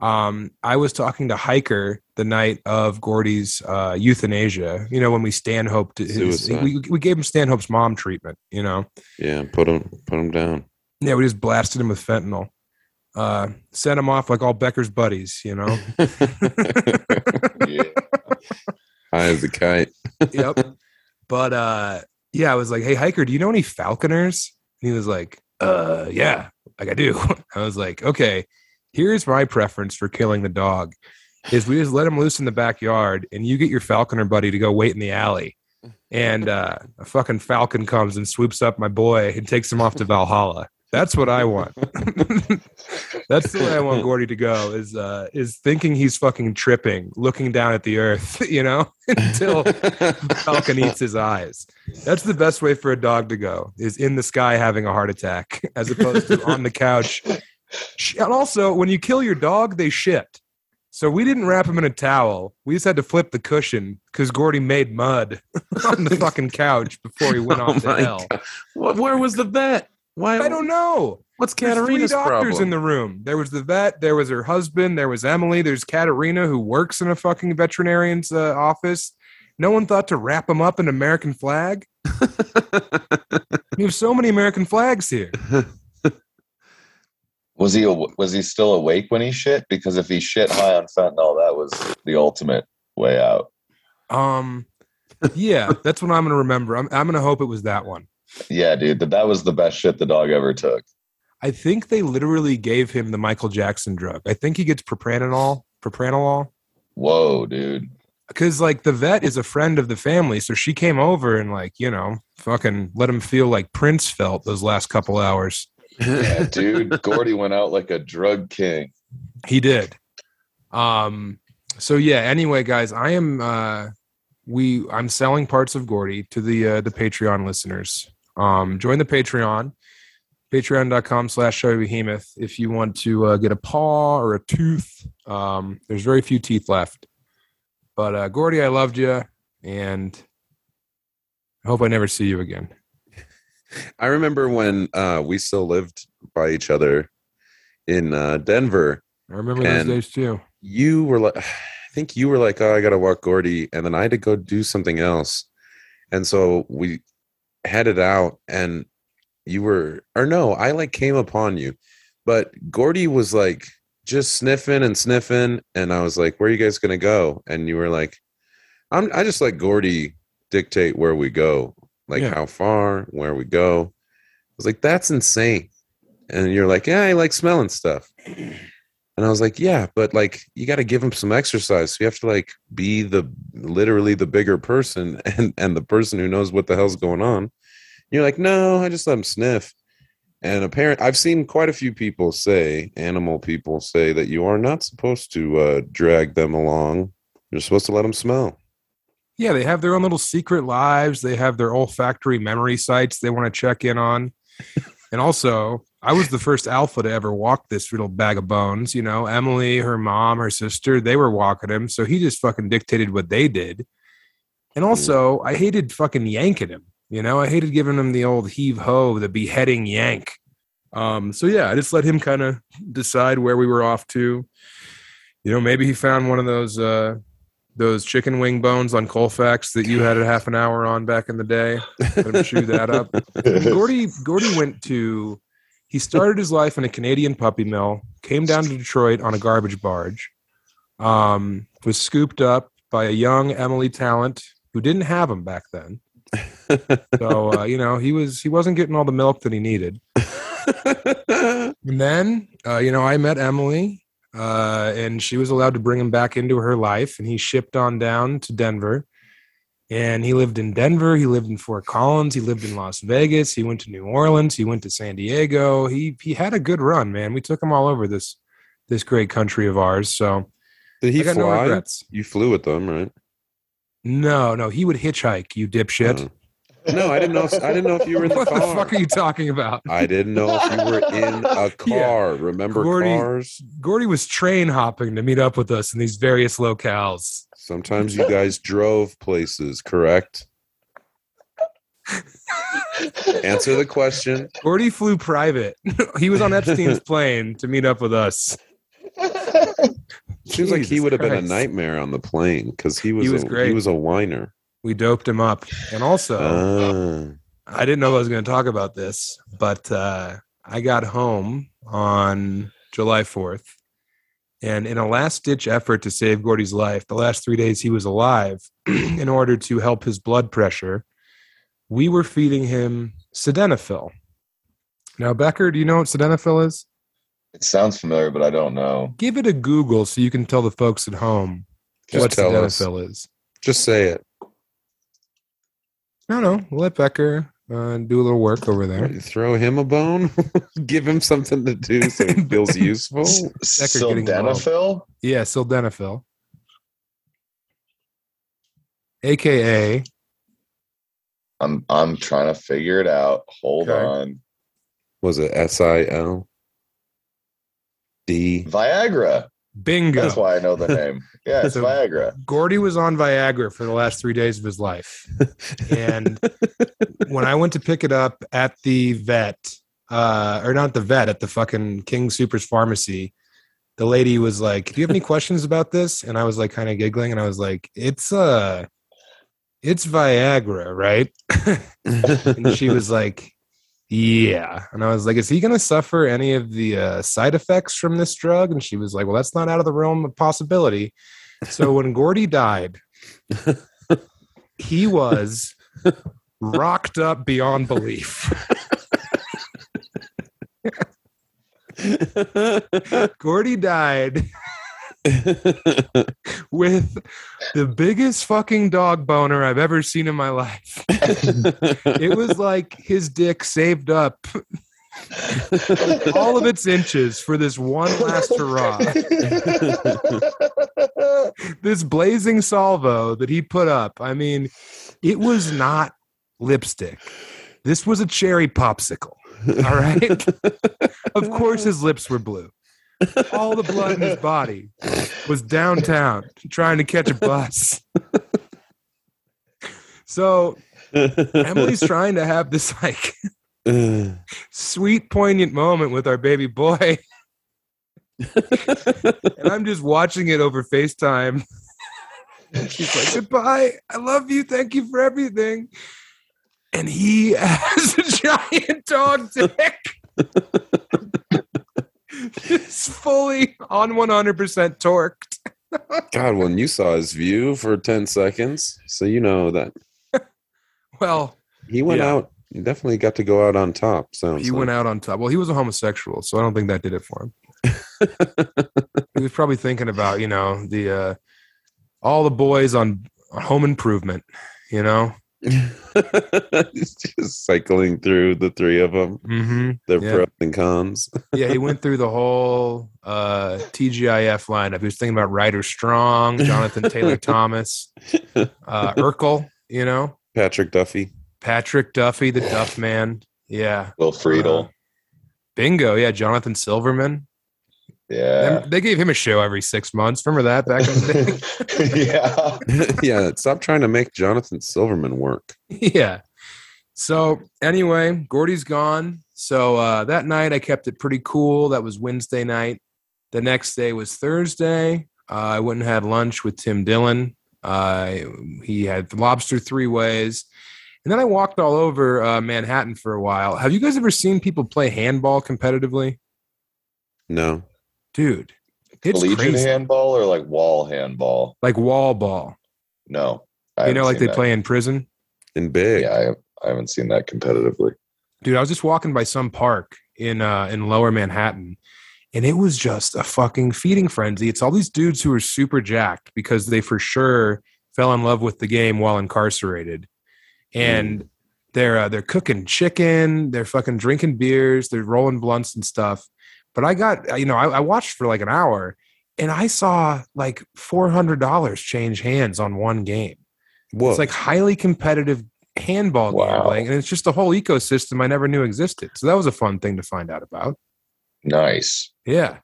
Um, I was talking to Hiker the night of Gordy's uh, euthanasia. You know, when we Stanhope, his, we, we gave him Stanhope's mom treatment. You know, yeah put him put him down yeah, we just blasted him with fentanyl. Uh, sent him off like all Becker's buddies. You know, yeah. high as a kite yep. But uh, yeah, I was like, "Hey, hiker, do you know any falconers?" And he was like, "Uh, yeah, like I do." I was like, "Okay, here's my preference for killing the dog: is we just let him loose in the backyard, and you get your falconer buddy to go wait in the alley." And uh, a fucking falcon comes and swoops up my boy and takes him off to Valhalla. That's what I want. That's the way I want Gordy to go. Is uh, is thinking he's fucking tripping, looking down at the earth, you know, until Falcon eats his eyes. That's the best way for a dog to go is in the sky having a heart attack as opposed to on the couch. And also, when you kill your dog, they shit. So we didn't wrap him in a towel. We just had to flip the cushion because Gordy made mud on the fucking couch before he went Oh off to hell. God. Where was the vet? Why? I don't know. What's There's three doctors problem? in the room. There was the vet. There was her husband. There was Emily. There's Katarina who works in a fucking veterinarian's uh, office. No one thought to wrap him up in American flag. We have so many American flags here. Was he was he still awake when he shit? Because if he shit high on fentanyl, that was the ultimate way out. Um, yeah, that's what I'm gonna remember. I'm I'm gonna hope it was that one. Yeah, dude, that that was the best shit the dog ever took. I think they literally gave him the Michael Jackson drug. I think he gets propranolol. Propranolol. Whoa, dude. because like the vet is a friend of the family so she came over and like you know fucking let him feel like prince felt those last couple hours Yeah, dude. Gordy went out like a drug king. he did um so yeah anyway guys i am uh we i'm selling parts of gordy to the uh the patreon listeners um join the patreon patreon.com slash show behemoth if you want to uh, get a paw or a tooth. Um there's very few teeth left. But uh gordy i loved you and i hope i never see you again. I remember when uh, we still lived by each other in uh, Denver. i remember those days too. You were like, I think you were like, "Oh, I gotta walk Gordy," and then I had to go do something else, and so we headed out, and you were, or no, I like came upon you, but Gordy was like just sniffing and sniffing, and I was like, "Where are you guys gonna go?" And you were like, "I'm," I just like Gordy dictate where we go, like Yeah. how far, where we go. I was like, "That's insane." And you're like, yeah, I like smelling stuff. And I was like, yeah, but like you got to give him some exercise. So you have to like be the literally the bigger person and and the person who knows what the hell's going on. You're like, no, I just let him sniff. And apparent, I've seen quite a few people say, animal people say that you are not supposed to uh, drag them along. You're supposed to let them smell. Yeah, they have their own little secret lives. They have their olfactory memory sites they want to check in on. And also, I was the first alpha to ever walk this little bag of bones. You know, Emily, her mom, her sister, they were walking him. So he just fucking dictated what they did. And also, I hated fucking yanking him. You know, I hated giving him the old heave ho, the beheading yank. Um, so yeah, I just let him kind of decide where we were off to. You know, maybe he found one of those uh those chicken wing bones on Colfax that you had a half an hour on back in the day. Let him chew that up. Gordy Gordy went to he started his life in a Canadian puppy mill, came down to Detroit on a garbage barge, um, was scooped up by a young Emily Tallent who didn't have him back then. So uh, you know he was he wasn't getting all the milk that he needed. And then uh, you know I met Emily, uh, and she was allowed to bring him back into her life, and he shipped on down to Denver. And he lived in Denver. He lived in Fort Collins. He lived in Las Vegas. He went to New Orleans. He went to San Diego. He he had a good run, man. We took him all over this this great country of ours. So Did he no fly? regrets. you flew with them, right? No, no, he would hitchhike. You dipshit. Oh. No, I didn't know. If, I didn't know if you were in the what car. the fuck are you talking about? I didn't know if you were in a car. Remember Gordy- cars? Gordy was train hopping to meet up with us in these various locales. Sometimes you guys drove places, correct? Answer the question. Gordy flew private. he was on Epstein's plane to meet up with us. Seems like he would have been a nightmare on the plane because he was, He was a, great. he was a whiner. We doped him up. And also, Ah. I didn't know I was going to talk about this, but uh, I got home on July 4th. And in a last ditch effort to save Gordy's life, the last three days he was alive, in order to help his blood pressure, we were feeding him sildenafil. Now, Becker, do you know what sildenafil is? It sounds familiar, but I don't know. Give it a Google so you can tell the folks at home Just what tell us. sildenafil is. Just say it. No, no, we'll let Becker uh, do a little work over there. Throw him a bone. Give him something to do so he feels useful. S- Decker getting Sildenafil? Yeah, sildenafil. AKA I'm I'm trying to figure it out. Hold Okay. on. Was it S I L D? Viagra. Bingo. That's why I know the name. Yeah, it's So- Viagra. Gordy was on Viagra for the last three days of his life. And when I went to pick it up at the vet, uh, or not the vet, at the fucking King Soopers pharmacy, the lady was like, Do you have any questions about this? And I was like kind of giggling and I was like, It's uh it's Viagra, right? and she was like, Yeah. And I was like, Is he gonna suffer any of the uh, side effects from this drug? And she was like, Well, that's not out of the realm of possibility. So when Gordy died, he was rocked up beyond belief. Gordy died with the biggest fucking dog boner I've ever seen in my life. It was like his dick saved up all of its inches for this one last hurrah. This blazing salvo that he put up. I mean, it was not lipstick. This was a cherry popsicle. All right. of course, his lips were blue. All the blood in his body was downtown trying to catch a bus. So Emily's trying to have this like sweet, poignant moment with our baby boy. and I'm just watching it over FaceTime. She's like, Goodbye. I love you. Thank you for everything. And he has a giant dog dick. It's fully on 100% torqued. God, when you saw his view for 10 seconds, so you know that Well, he went Yeah. out You definitely got to go out on top. Sounds He like. went out on top. Well, he was a homosexual, so I don't think that did it for him. he was probably thinking about, you know, the uh all the boys on home improvement, you know? He's just cycling through the three of them, Mm-hmm. their Yeah. pros and cons. Yeah, he went through the whole uh TGIF lineup. He was thinking about Ryder Strong, Jonathan Taylor Thomas, uh Urkel, you know, Patrick Duffy. Patrick Duffy, the Duff Man. Yeah. Will Friedle. Bingo. Yeah, Jonathan Silverman. Yeah. Them- They gave him a show every six months. Remember that back in the day? yeah. yeah, stop trying to make Jonathan Silverman work. yeah. So anyway, Gordy's gone. So uh, that night I kept it pretty cool. That was Wednesday night. The next day was Thursday. Uh, I went and had lunch with Tim Dillon. Uh, he had lobster three ways. And then I walked all over uh, Manhattan for a while. Have you guys ever seen people play handball competitively? No. Dude, it's Collegiate crazy. handball or like wall handball? like wall ball. No. You I haven't know, like they that. play in prison. In big. Yeah, I, I haven't seen that competitively. dude i was just walking by some park in uh in lower manhattan and it was just a fucking feeding frenzy it's all these dudes who are super jacked because they for sure fell in love with the game while incarcerated and they're uh, they're cooking chicken they're fucking drinking beers they're rolling blunts and stuff but i got uh, you know i, I watched for like an hour and i saw like $400 change hands on one game Whoa. it's like highly competitive handball Wow. gambling, and it's just a whole ecosystem I never knew existed. So that was a fun thing to find out about. Nice. Yeah,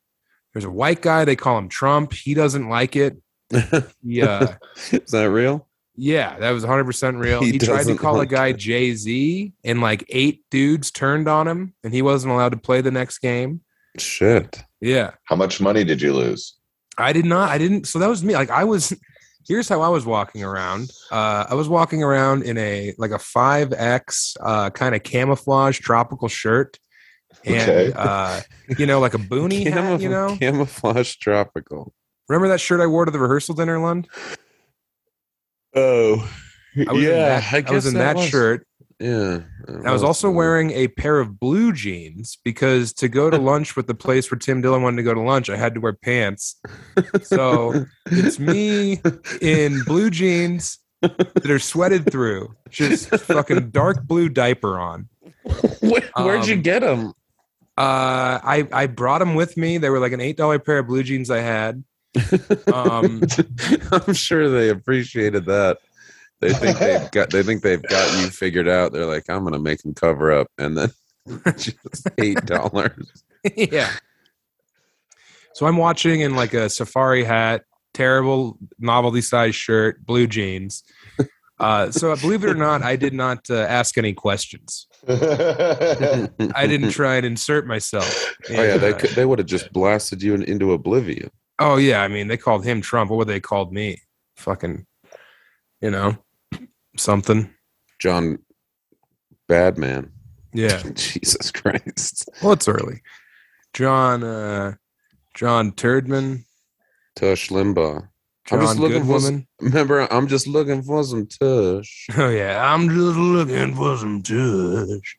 there's a white guy they call him Trump. He doesn't like it. Yeah, uh, Is that real? yeah, that was 100 percent real. He He, tried to call a guy. Jay Z, and like eight dudes turned on him, and he wasn't allowed to play the next game. Shit. Yeah, How much money did you lose? I did not. I didn't. So that was me. Like I was. Here's how I was walking around. Uh, I was walking around in a like a five X uh, kind of camouflage tropical shirt, and Okay. uh, you know, like a boonie hat. You know, camouflage tropical. remember that shirt I wore to the rehearsal dinner, Lund? Oh, I was in that, I, I was in that was- shirt. Yeah, I was also wearing a pair of blue jeans because to go to lunch with the place where Tim Dillon wanted to go to lunch, I had to wear pants. So it's me in blue jeans that are sweated through, just fucking dark blue diaper on. Where, where'd you Um, get them? Uh, I I brought them with me. They were like an eight dollar pair of blue jeans I had. Um, I'm sure they appreciated that. They think they've got. They think they've got you figured out. They're like, I'm gonna make them cover up, and then just eight dollars. yeah. So I'm watching in like a safari hat, terrible novelty size shirt, blue jeans. Uh, so I believe it or not, I did not uh, ask any questions. I didn't try and insert myself. Oh yeah, they could, they would have just blasted you in, into oblivion. Oh yeah, I mean they called him Trump. What would they called me? Fucking, you know, something. John Badman. Yeah. Jesus Christ. Well, it's early. John, uh, John Turdman, Tush Limbaugh. I'm just looking for some, remember, I'm just looking for some tush. Oh yeah, I'm just looking for some tush.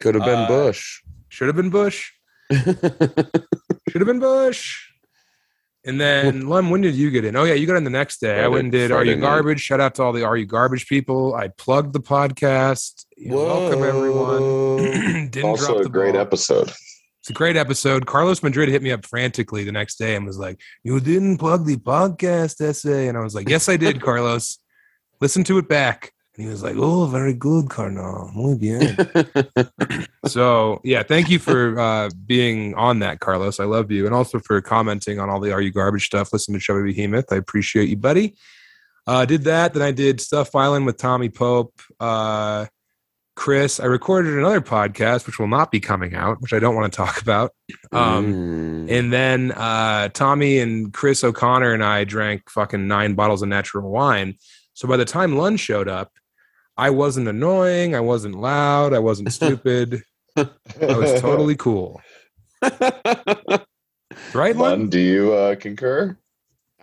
Could have been Uh, Bush. Should have been Bush. Should have been Bush. And then, Lem, when did you get in? Oh, yeah, you got in the next day. I went and did Are Friday You night. Garbage? Shout out to all the Are You Garbage people. I plugged the podcast. You know, Welcome, everyone. Didn't also drop a great ball. episode. It's a great episode. Carlos Madrid hit me up frantically the next day and was like, You didn't plug the podcast essay. And I was like, Yes, I did, Carlos. Listen to it back. And he was like, Oh, very good, Carnal. Muy bien. So yeah, thank you for uh, being on that, Carlos. I love you, and also for commenting on all the "Are You Garbage" stuff. Listen to Chubby Behemoth. I appreciate you, buddy. Uh, did that. Then I did Stuff Island with Tommy Pope, uh, Chris. I recorded another podcast, which will not be coming out, which I don't want to talk about. Um, Mm. and then uh, Tommy and Chris O'Connor and I drank fucking nine bottles of natural wine. So by the time Lund showed up, I wasn't annoying. I wasn't loud. I wasn't stupid. I was totally cool. Right, Lund? Lund, do you uh, concur?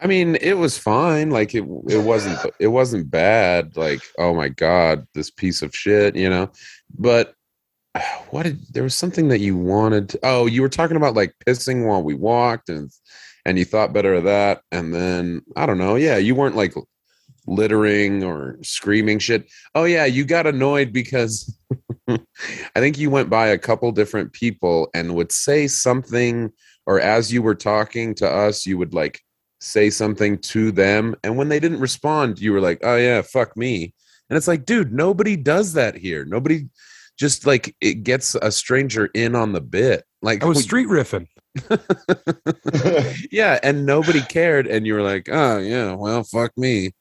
I mean, it was fine. Like it, it wasn't, it wasn't bad. Like, oh my god, this piece of shit, you know. But what did there was something that you wanted? To, oh, you were talking about like pissing while we walked, and and you thought better of that. And then I don't know. Yeah, you weren't like littering or screaming shit. Oh yeah, you got annoyed because I think you went by a couple different people and would say something, or as you were talking to us, you would like say something to them. And when they didn't respond, you were like, oh, yeah, fuck me. And it's like, dude, nobody does that here. Nobody just like it gets a stranger in on the bit. Like I was street riffing. yeah, and nobody cared. And you were like, oh, yeah, well, fuck me.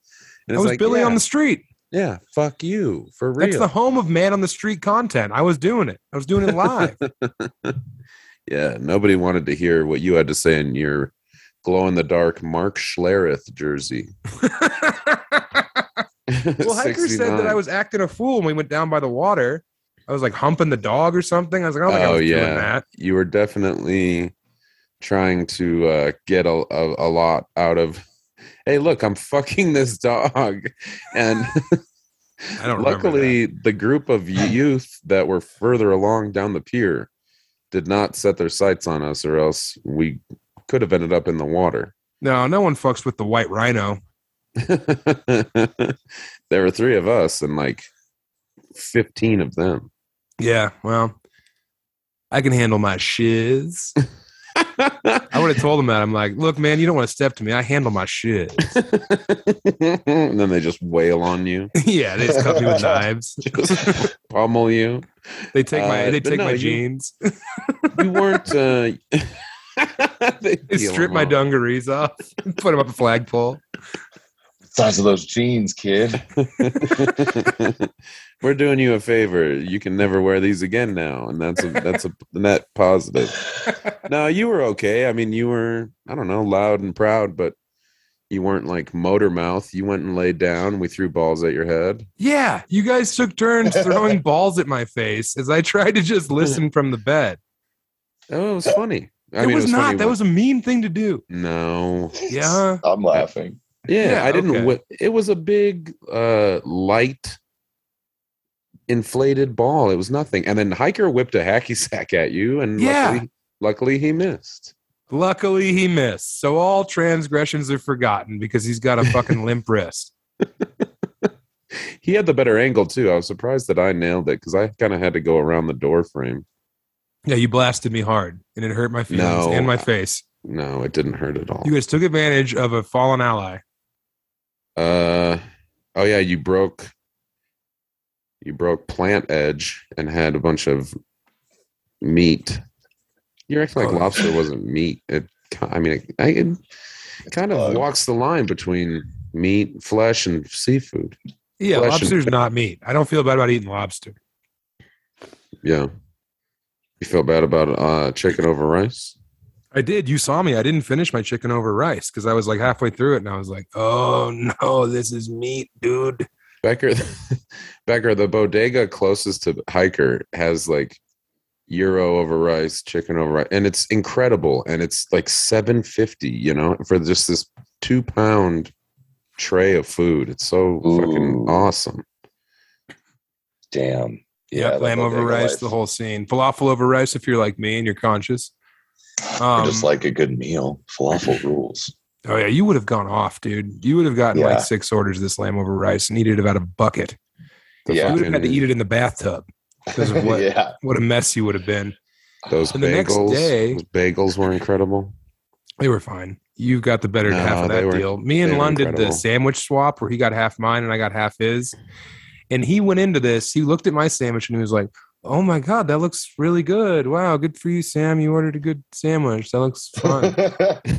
And I was like, Billy yeah, on the street. Yeah, fuck you for real. That's the home of man on the street content. I was doing it. I was doing it live. yeah, nobody wanted to hear what you had to say in your glow in the dark Mark Schlereth jersey. well, Hiker said that I was acting a fool when we went down by the water. I was like humping the dog or something. I was like, oh, oh I was yeah, doing that. you were definitely trying to uh, get a, a, a lot out of. Hey, look, I'm fucking this dog, and I don't luckily the group of youth that were further along down the pier did not set their sights on us, or else we could have ended up in the water. No, no one fucks with the white rhino. there were three of us and like 15 of them. Yeah, well, I can handle my shiz. I would have told them that. I'm like, look, man, you don't want to step to me. I handle my shit. and then they just wail on you, yeah, they just cut me with knives. just pummel you. They take my Uh, they take no, my you- jeans. You weren't. Uh, they They strip my off. dungarees off, put them up a flagpole. Size of those jeans, kid. We're doing you a favor. You can never wear these again now, and that's a that's a net positive. No, you were okay. I mean, you were I don't know, loud and proud, but you weren't like motor mouth. You went and laid down. We threw balls at your head. Yeah, you guys took turns throwing balls at my face as I tried to just listen from the bed. Oh, it was funny. I it mean, was, it was not. funny That was a mean thing to do. no. Yeah. I'm laughing. Yeah, Yeah, I didn't. okay. Whip, it was a big, uh, light, inflated ball. It was nothing. And then Hiker whipped a hacky sack at you, and Yeah. luckily, luckily he missed. Luckily, he missed. So all transgressions are forgotten because he's got a fucking limp wrist. He had the better angle too. I was surprised that I nailed it because I kind of had to go around the door frame. Yeah, you blasted me hard, and it hurt my feelings No. and my face. No, it didn't hurt at all. You guys took advantage of a fallen ally. Uh, oh yeah, you broke. You broke plant edge and had a bunch of meat. You're acting like Oh. lobster wasn't meat. It, I mean, it, I, it kind of walks the line between meat, flesh, and seafood. Yeah, Flesh lobster's not meat. I don't feel bad about eating lobster. Yeah. You feel bad about uh, chicken over rice? I did. You saw me. I didn't finish my chicken over rice because I was like halfway through it, and I was like, "Oh no, this is meat, dude." Becker, Becker, the bodega closest to Hiker has like euro over rice, chicken over rice, and it's incredible. And it's like seven fifty, you know, for just this two pound tray of food. It's so fucking awesome. Damn. Yeah, the lamb over rice, life. the whole scene. Falafel over rice, if you're like me and you're conscious. I Um, just like a good meal. Falafel rules. Oh yeah, you would have gone off, dude. You would have gotten Yeah. like six orders of this lamb over rice and eated it out of a bucket. Yeah. You would have had to eat it in the bathtub because of what yeah. what a mess you would have been. Those And the next bagels, day- those bagels were incredible. They were fine. You got the better No, half of that were- deal. Me and Lund did the sandwich swap where he got half mine and I got half his. And he went into this. He looked at my sandwich and he was like, "Oh my god, that looks really good! Wow, good for you, Sam. You ordered a good sandwich. That looks fun."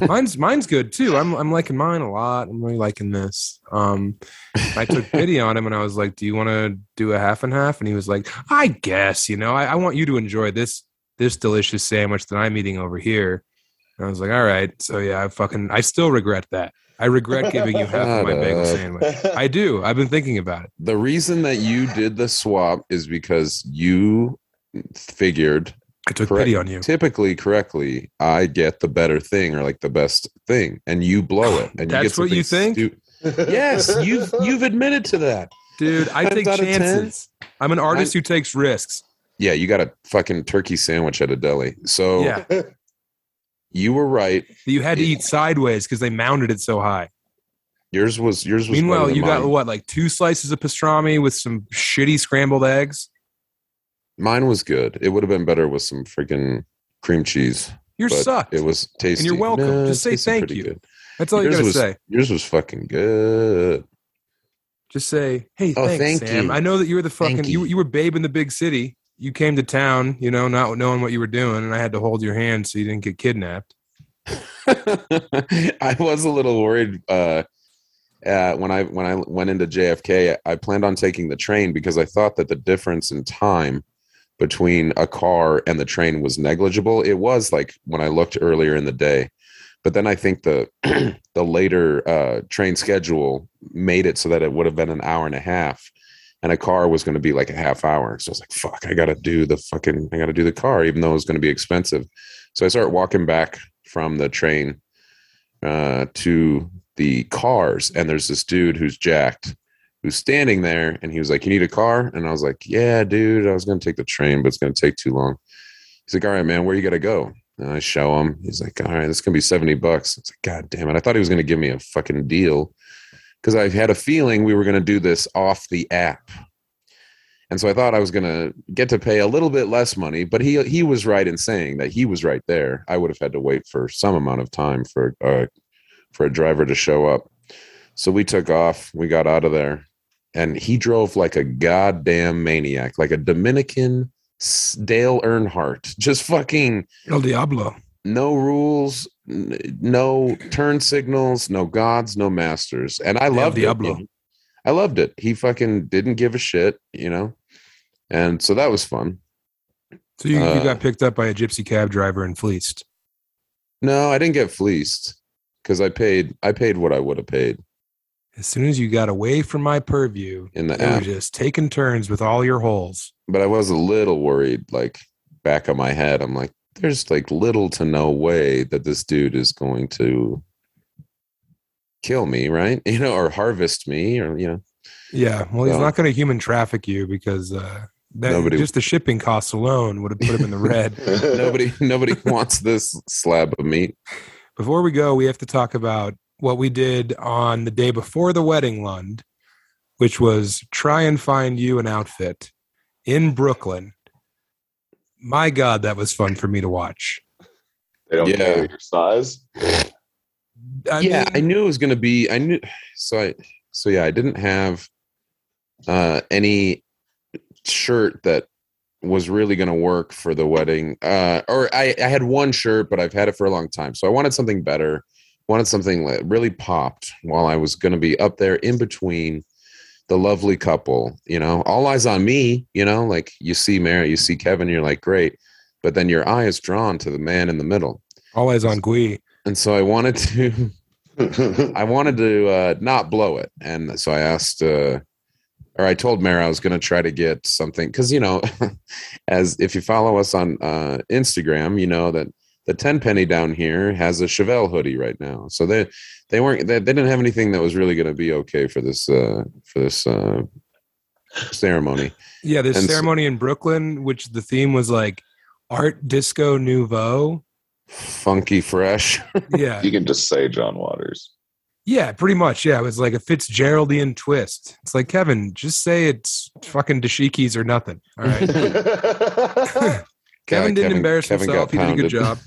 mine's mine's good too. I'm I'm liking mine a lot. I'm really liking this. Um, I took pity on him and I was like, "Do you want to do a half and half?" And he was like, "I guess. You know, I, I want you to enjoy this this delicious sandwich that I'm eating over here." And I was like, "All right." So yeah, I fucking I still regret that. I regret giving you half of my bagel sandwich. I do. I've been thinking about it. The reason that you did the swap is because you figured I took Correct. pity on you. typically correctly, I get the better thing or like the best thing, and you blow it. And That's you get what you think? stu- yes, you've you've admitted to that. Dude, I take out of ten? chances. I'm an artist who takes risks. Yeah, you got a fucking turkey sandwich at a deli. So Yeah. You were right. You had to eat sideways because they mounted it so high. Yours was yours was. Meanwhile, you got what, like two slices of pastrami with some shitty scrambled eggs? Mine was good. It would have been better with some freaking cream cheese. You're but sucked. It was tasty. And you're welcome. No, Just say thank you. good. That's all you gotta was- say. Yours was fucking good. Just say, hey, Oh, thanks, thank Sam. you. I know that you were the fucking you. you. you were babe in the big city. You came to town, you know, not knowing what you were doing, and I had to hold your hand so you didn't get kidnapped. I was a little worried uh, uh, when I when I went into JFK. I planned on taking the train because I thought that the difference in time between a car and the train was negligible. It was like when I looked earlier in the day, but then I think the the later uh, train schedule made it so that it would have been an hour and a half. And a car was going to be like a half hour. So I was like, fuck, I got to do the fucking, I got to do the car, even though it was going to be expensive. So I start walking back from the train uh, to the cars, and there's this dude who's jacked, who's standing there, and he was like, "You need a car?" And I was like, "Yeah, dude, I was gonna take the train, but it's gonna take too long." He's like, "All right, man, where you gotta go?" And I show him. He's like, "All right, this is gonna be seventy bucks." It's like, "God damn it!" I thought he was gonna give me a fucking deal because I had a feeling we were gonna do this off the app. And so I thought I was gonna get to pay a little bit less money, but he he was right in saying that he was right there. I would have had to wait for some amount of time for uh, for a driver to show up. So we took off. We got out of there, and he drove like a goddamn maniac, like a Dominican Dale Earnhardt, just fucking El Diablo. No rules, no turn signals, no gods, no masters, and I loved Diablo. it. I loved it. He fucking didn't give a shit, you know, and so that was fun. So you, you Uh, got picked up by a gypsy cab driver and fleeced. No, I didn't get fleeced because I paid. I paid what I would have paid As soon as you got away from my purview, in the app. just taking turns with all your holes. but I was a little worried, like back of my head. I'm like, there's like little to no way that this dude is going to kill me, right? You know, or harvest me, or you know, Yeah, well, he's So- not going to human traffic you because uh, that, Nobody- just the shipping costs alone would have put him in the red. nobody, nobody wants this slab of meat. Before we go, we have to talk about what we did on the day before the wedding, Lund, which was try and find you an outfit in Brooklyn. My God, that was fun for me to watch. They don't Yeah. care your size. I yeah, mean, I knew it was going to be. I knew. So I. So yeah, I didn't have uh, any shirt that was really going to work for the wedding. Uh, or I, I had one shirt, but I've had it for a long time. So I wanted something better. Wanted something that really popped while I was going to be up there in between the lovely couple. You know, all eyes on me. You know, like you see Mary, you see Kevin, you're like great, but then your eye is drawn to the man in the middle. all eyes on Gui. And so I wanted to I wanted to uh, not blow it, and so I asked, uh, or I told Mary I was going to try to get something because you know, as if you follow us on uh, Instagram, you know that the ten penny down here has a Chevelle hoodie right now. So they they weren't they, they didn't have anything that was really going to be okay for this uh, for this uh, ceremony. Yeah, this And so- ceremony in Brooklyn, which the theme was like Art Disco Nouveau. Funky fresh. Yeah, you can just say John Waters. yeah, pretty much. Yeah, it was like a Fitzgeraldian twist. It's like Kevin, just say it's fucking dashikis or nothing. All right. Kevin didn't embarrass Kevin himself. He did a good job.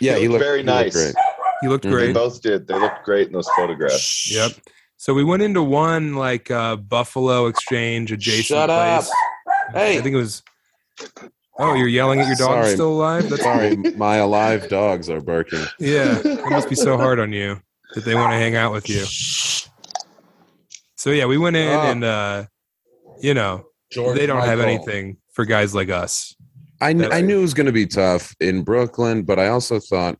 Yeah, They he looked looked very he looked nice. great. He looked Mhm. They great. both did. They looked great in those photographs. Yep. So we went into one like uh, Buffalo Exchange adjacent Shut up. place. Hey. I think it was. Oh, you're yelling at your dog Sorry. still alive? That's Sorry, my alive dogs are barking. yeah. It must be so hard on you that they want to hang out with you. So yeah, we went in Oh. and uh, you know they don't have anything for guys like us. I, kn- I I- knew it was going to be tough in Brooklyn, but I also thought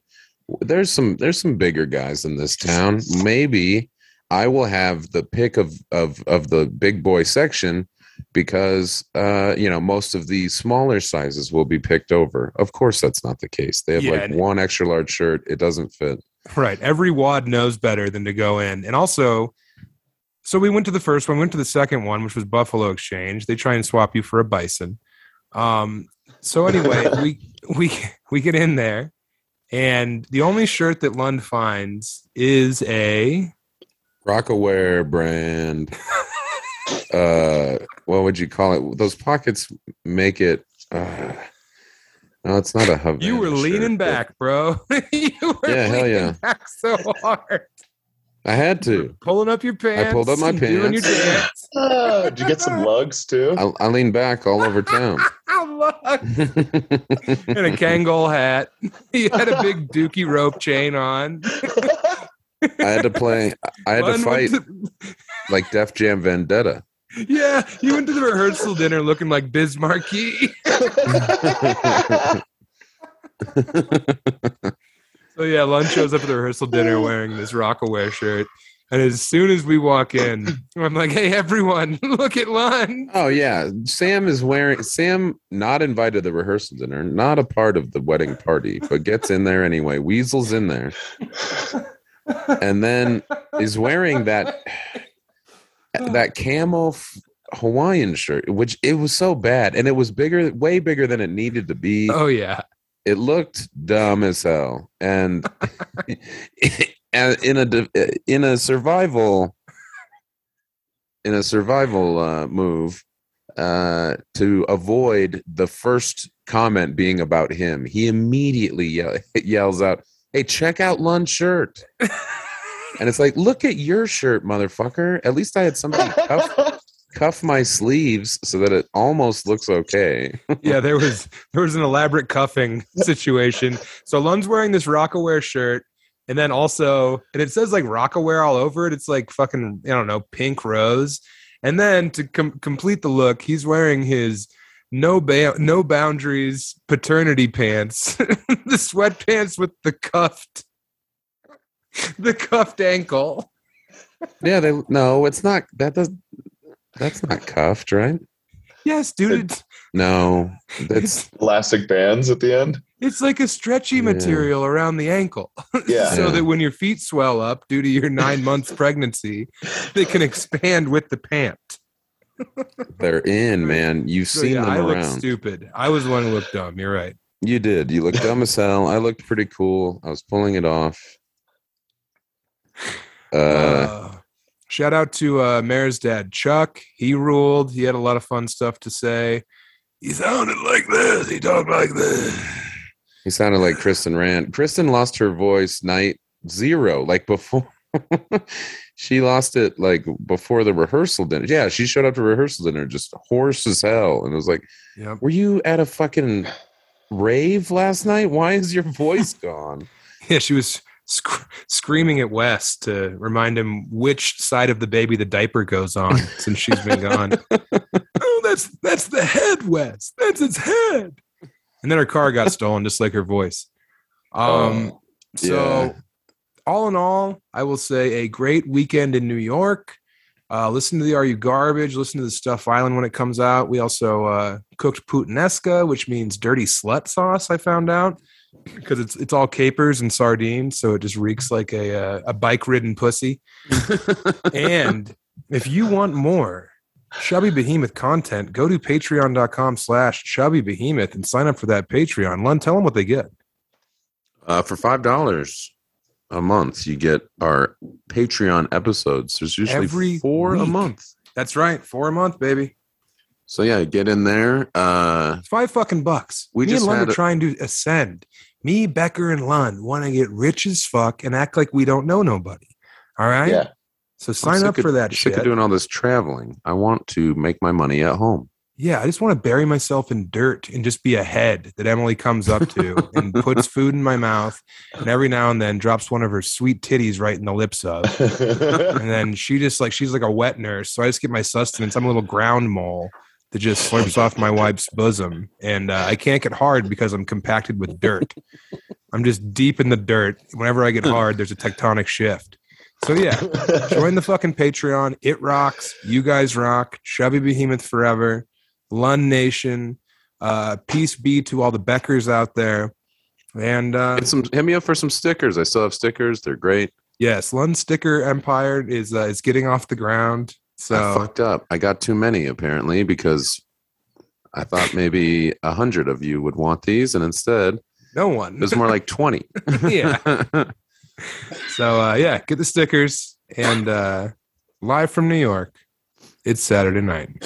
there's some there's some bigger guys in this town. Maybe I will have the pick of of of the big boy section because uh, you know most of the smaller sizes will be picked over. Of course, that's not the case. They have Yeah, like one extra large shirt; it doesn't fit. Right. Every wad knows better than to go in. And also, so we went to the first one, went to the second one, which was Buffalo Exchange. They try and swap you for a bison. Um, so anyway, we we we get in there, and the only shirt that Lund finds is a Rocawear brand. uh, what would you call it? Those pockets make it. Uh, no, it's not a Havana. you were leaning shirt, back, bro. you were Yeah, hell leaning yeah. back so hard. I had to. Pulling up your pants. I pulled up my and doing your pants. dance. Ah, did you get some lugs too? I, I leaned back all over town. Look. and a Kangol hat. He had a big dookie rope chain on. I had to play. I had to fight went to- like Def Jam Vendetta. yeah, he went to the rehearsal dinner looking like Biz Markie. So yeah, Lund shows up at the rehearsal dinner wearing this Rocawear shirt. And as soon as we walk in, I'm like, hey everyone, look at Lund. Oh yeah, Sam is wearing. Sam not invited to the rehearsal dinner, not a part of the wedding party, but gets in there anyway. Weasel's in there, and then is wearing that that camo f- Hawaiian shirt, which it was so bad, and it was bigger, way bigger than it needed to be. Oh yeah. It looked dumb as hell, and and in a in a survival in a survival uh, move uh, to avoid the first comment being about him, he immediately yell- yells out, "Hey, check out Lund's shirt!" and it's like, "Look at your shirt, motherfucker! At least I had somebody cuff, cuff my sleeves so that it almost looks okay." yeah, there was there was an elaborate cuffing situation. So Lund's wearing this Rocawear shirt, and then also, and it says like Rocawear all over it. It's like fucking I don't know pink rose. And then to com- complete the look, he's wearing his no ba- no boundaries paternity pants, the sweatpants with the cuffed the cuffed ankle. yeah, they no, it's not. That does. That's not cuffed, right? Yes, dude, it's, No, that's Elastic bands at the end. it's like a stretchy Yeah. material around the ankle. Yeah. so Yeah. that when your feet swell up due to your nine months pregnancy, they can expand with the pant. they're in, man. You've So seen yeah, them I look stupid. I was the one who looked dumb. You're right. You did. You looked dumb as hell. I looked pretty cool. I was pulling it off. Uh, Uh, shout out to uh, Mary's dad, Chuck. He ruled. He had a lot of fun stuff to say. He sounded like this. He talked like this. he sounded like Kristen Rand. Kristen lost her voice night zero, like before. she lost it like before the rehearsal dinner. Yeah, she showed up to rehearsal dinner just hoarse as hell, and it was like, Yep. "Were you at a fucking rave last night? Why is your voice gone?" Yeah, she was sc- screaming at Wes to remind him which side of the baby the diaper goes on since she's been gone. oh, that's that's the head, Wes. That's its head. And then her car got stolen, just like her voice. Um. Oh, so, yeah. all in all, I will say a great weekend in New York. Uh, listen to the Are You Garbage? Listen to the Stuff Island when it comes out. We also uh, cooked puttanesca, which means dirty slut sauce. I found out because it's it's all capers and sardines, so it just reeks like a uh, a bike ridden pussy. and if you want more chubby behemoth content, go to patreon.com slash chubby behemoth and sign up for that Patreon. Lund, tell them what they get. Uh, for five dollars a month, you get our Patreon episodes. There's usually Every four a month. That's right, four a month, baby. So yeah, get in there. Uh, Five fucking bucks. We Me just and are a- trying to ascend. Me, Becker, and Lund want to get rich as fuck and act like we don't know nobody. All right. yeah. So sign up of- for that Sick shit. of doing all this traveling. I want to make my money at home. yeah, I just want to bury myself in dirt and just be a head that Emily comes up to and puts food in my mouth, and every now and then drops one of her sweet titties right in the lips of. And then she just like she's like a wet nurse, so I just get my sustenance. I'm a little ground mole that just slurps off my wife's bosom, and uh, I can't get hard because I'm compacted with dirt. I'm just deep in the dirt. Whenever I get hard, there's a tectonic shift. So yeah, join the fucking Patreon. It rocks. You guys rock. Chubby Behemoth forever. Lund Nation. Uh, peace be to all the Beckers out there. And uh, Get some hit me up for some stickers. I still have stickers. They're great. yes, Lund Sticker Empire is uh, is getting off the ground. I So fucked up. I got too many apparently because I thought maybe a hundred of you would want these, and instead no one. it was more like twenty. Yeah. So uh, yeah, get the stickers and uh, live from New York. It's Saturday night.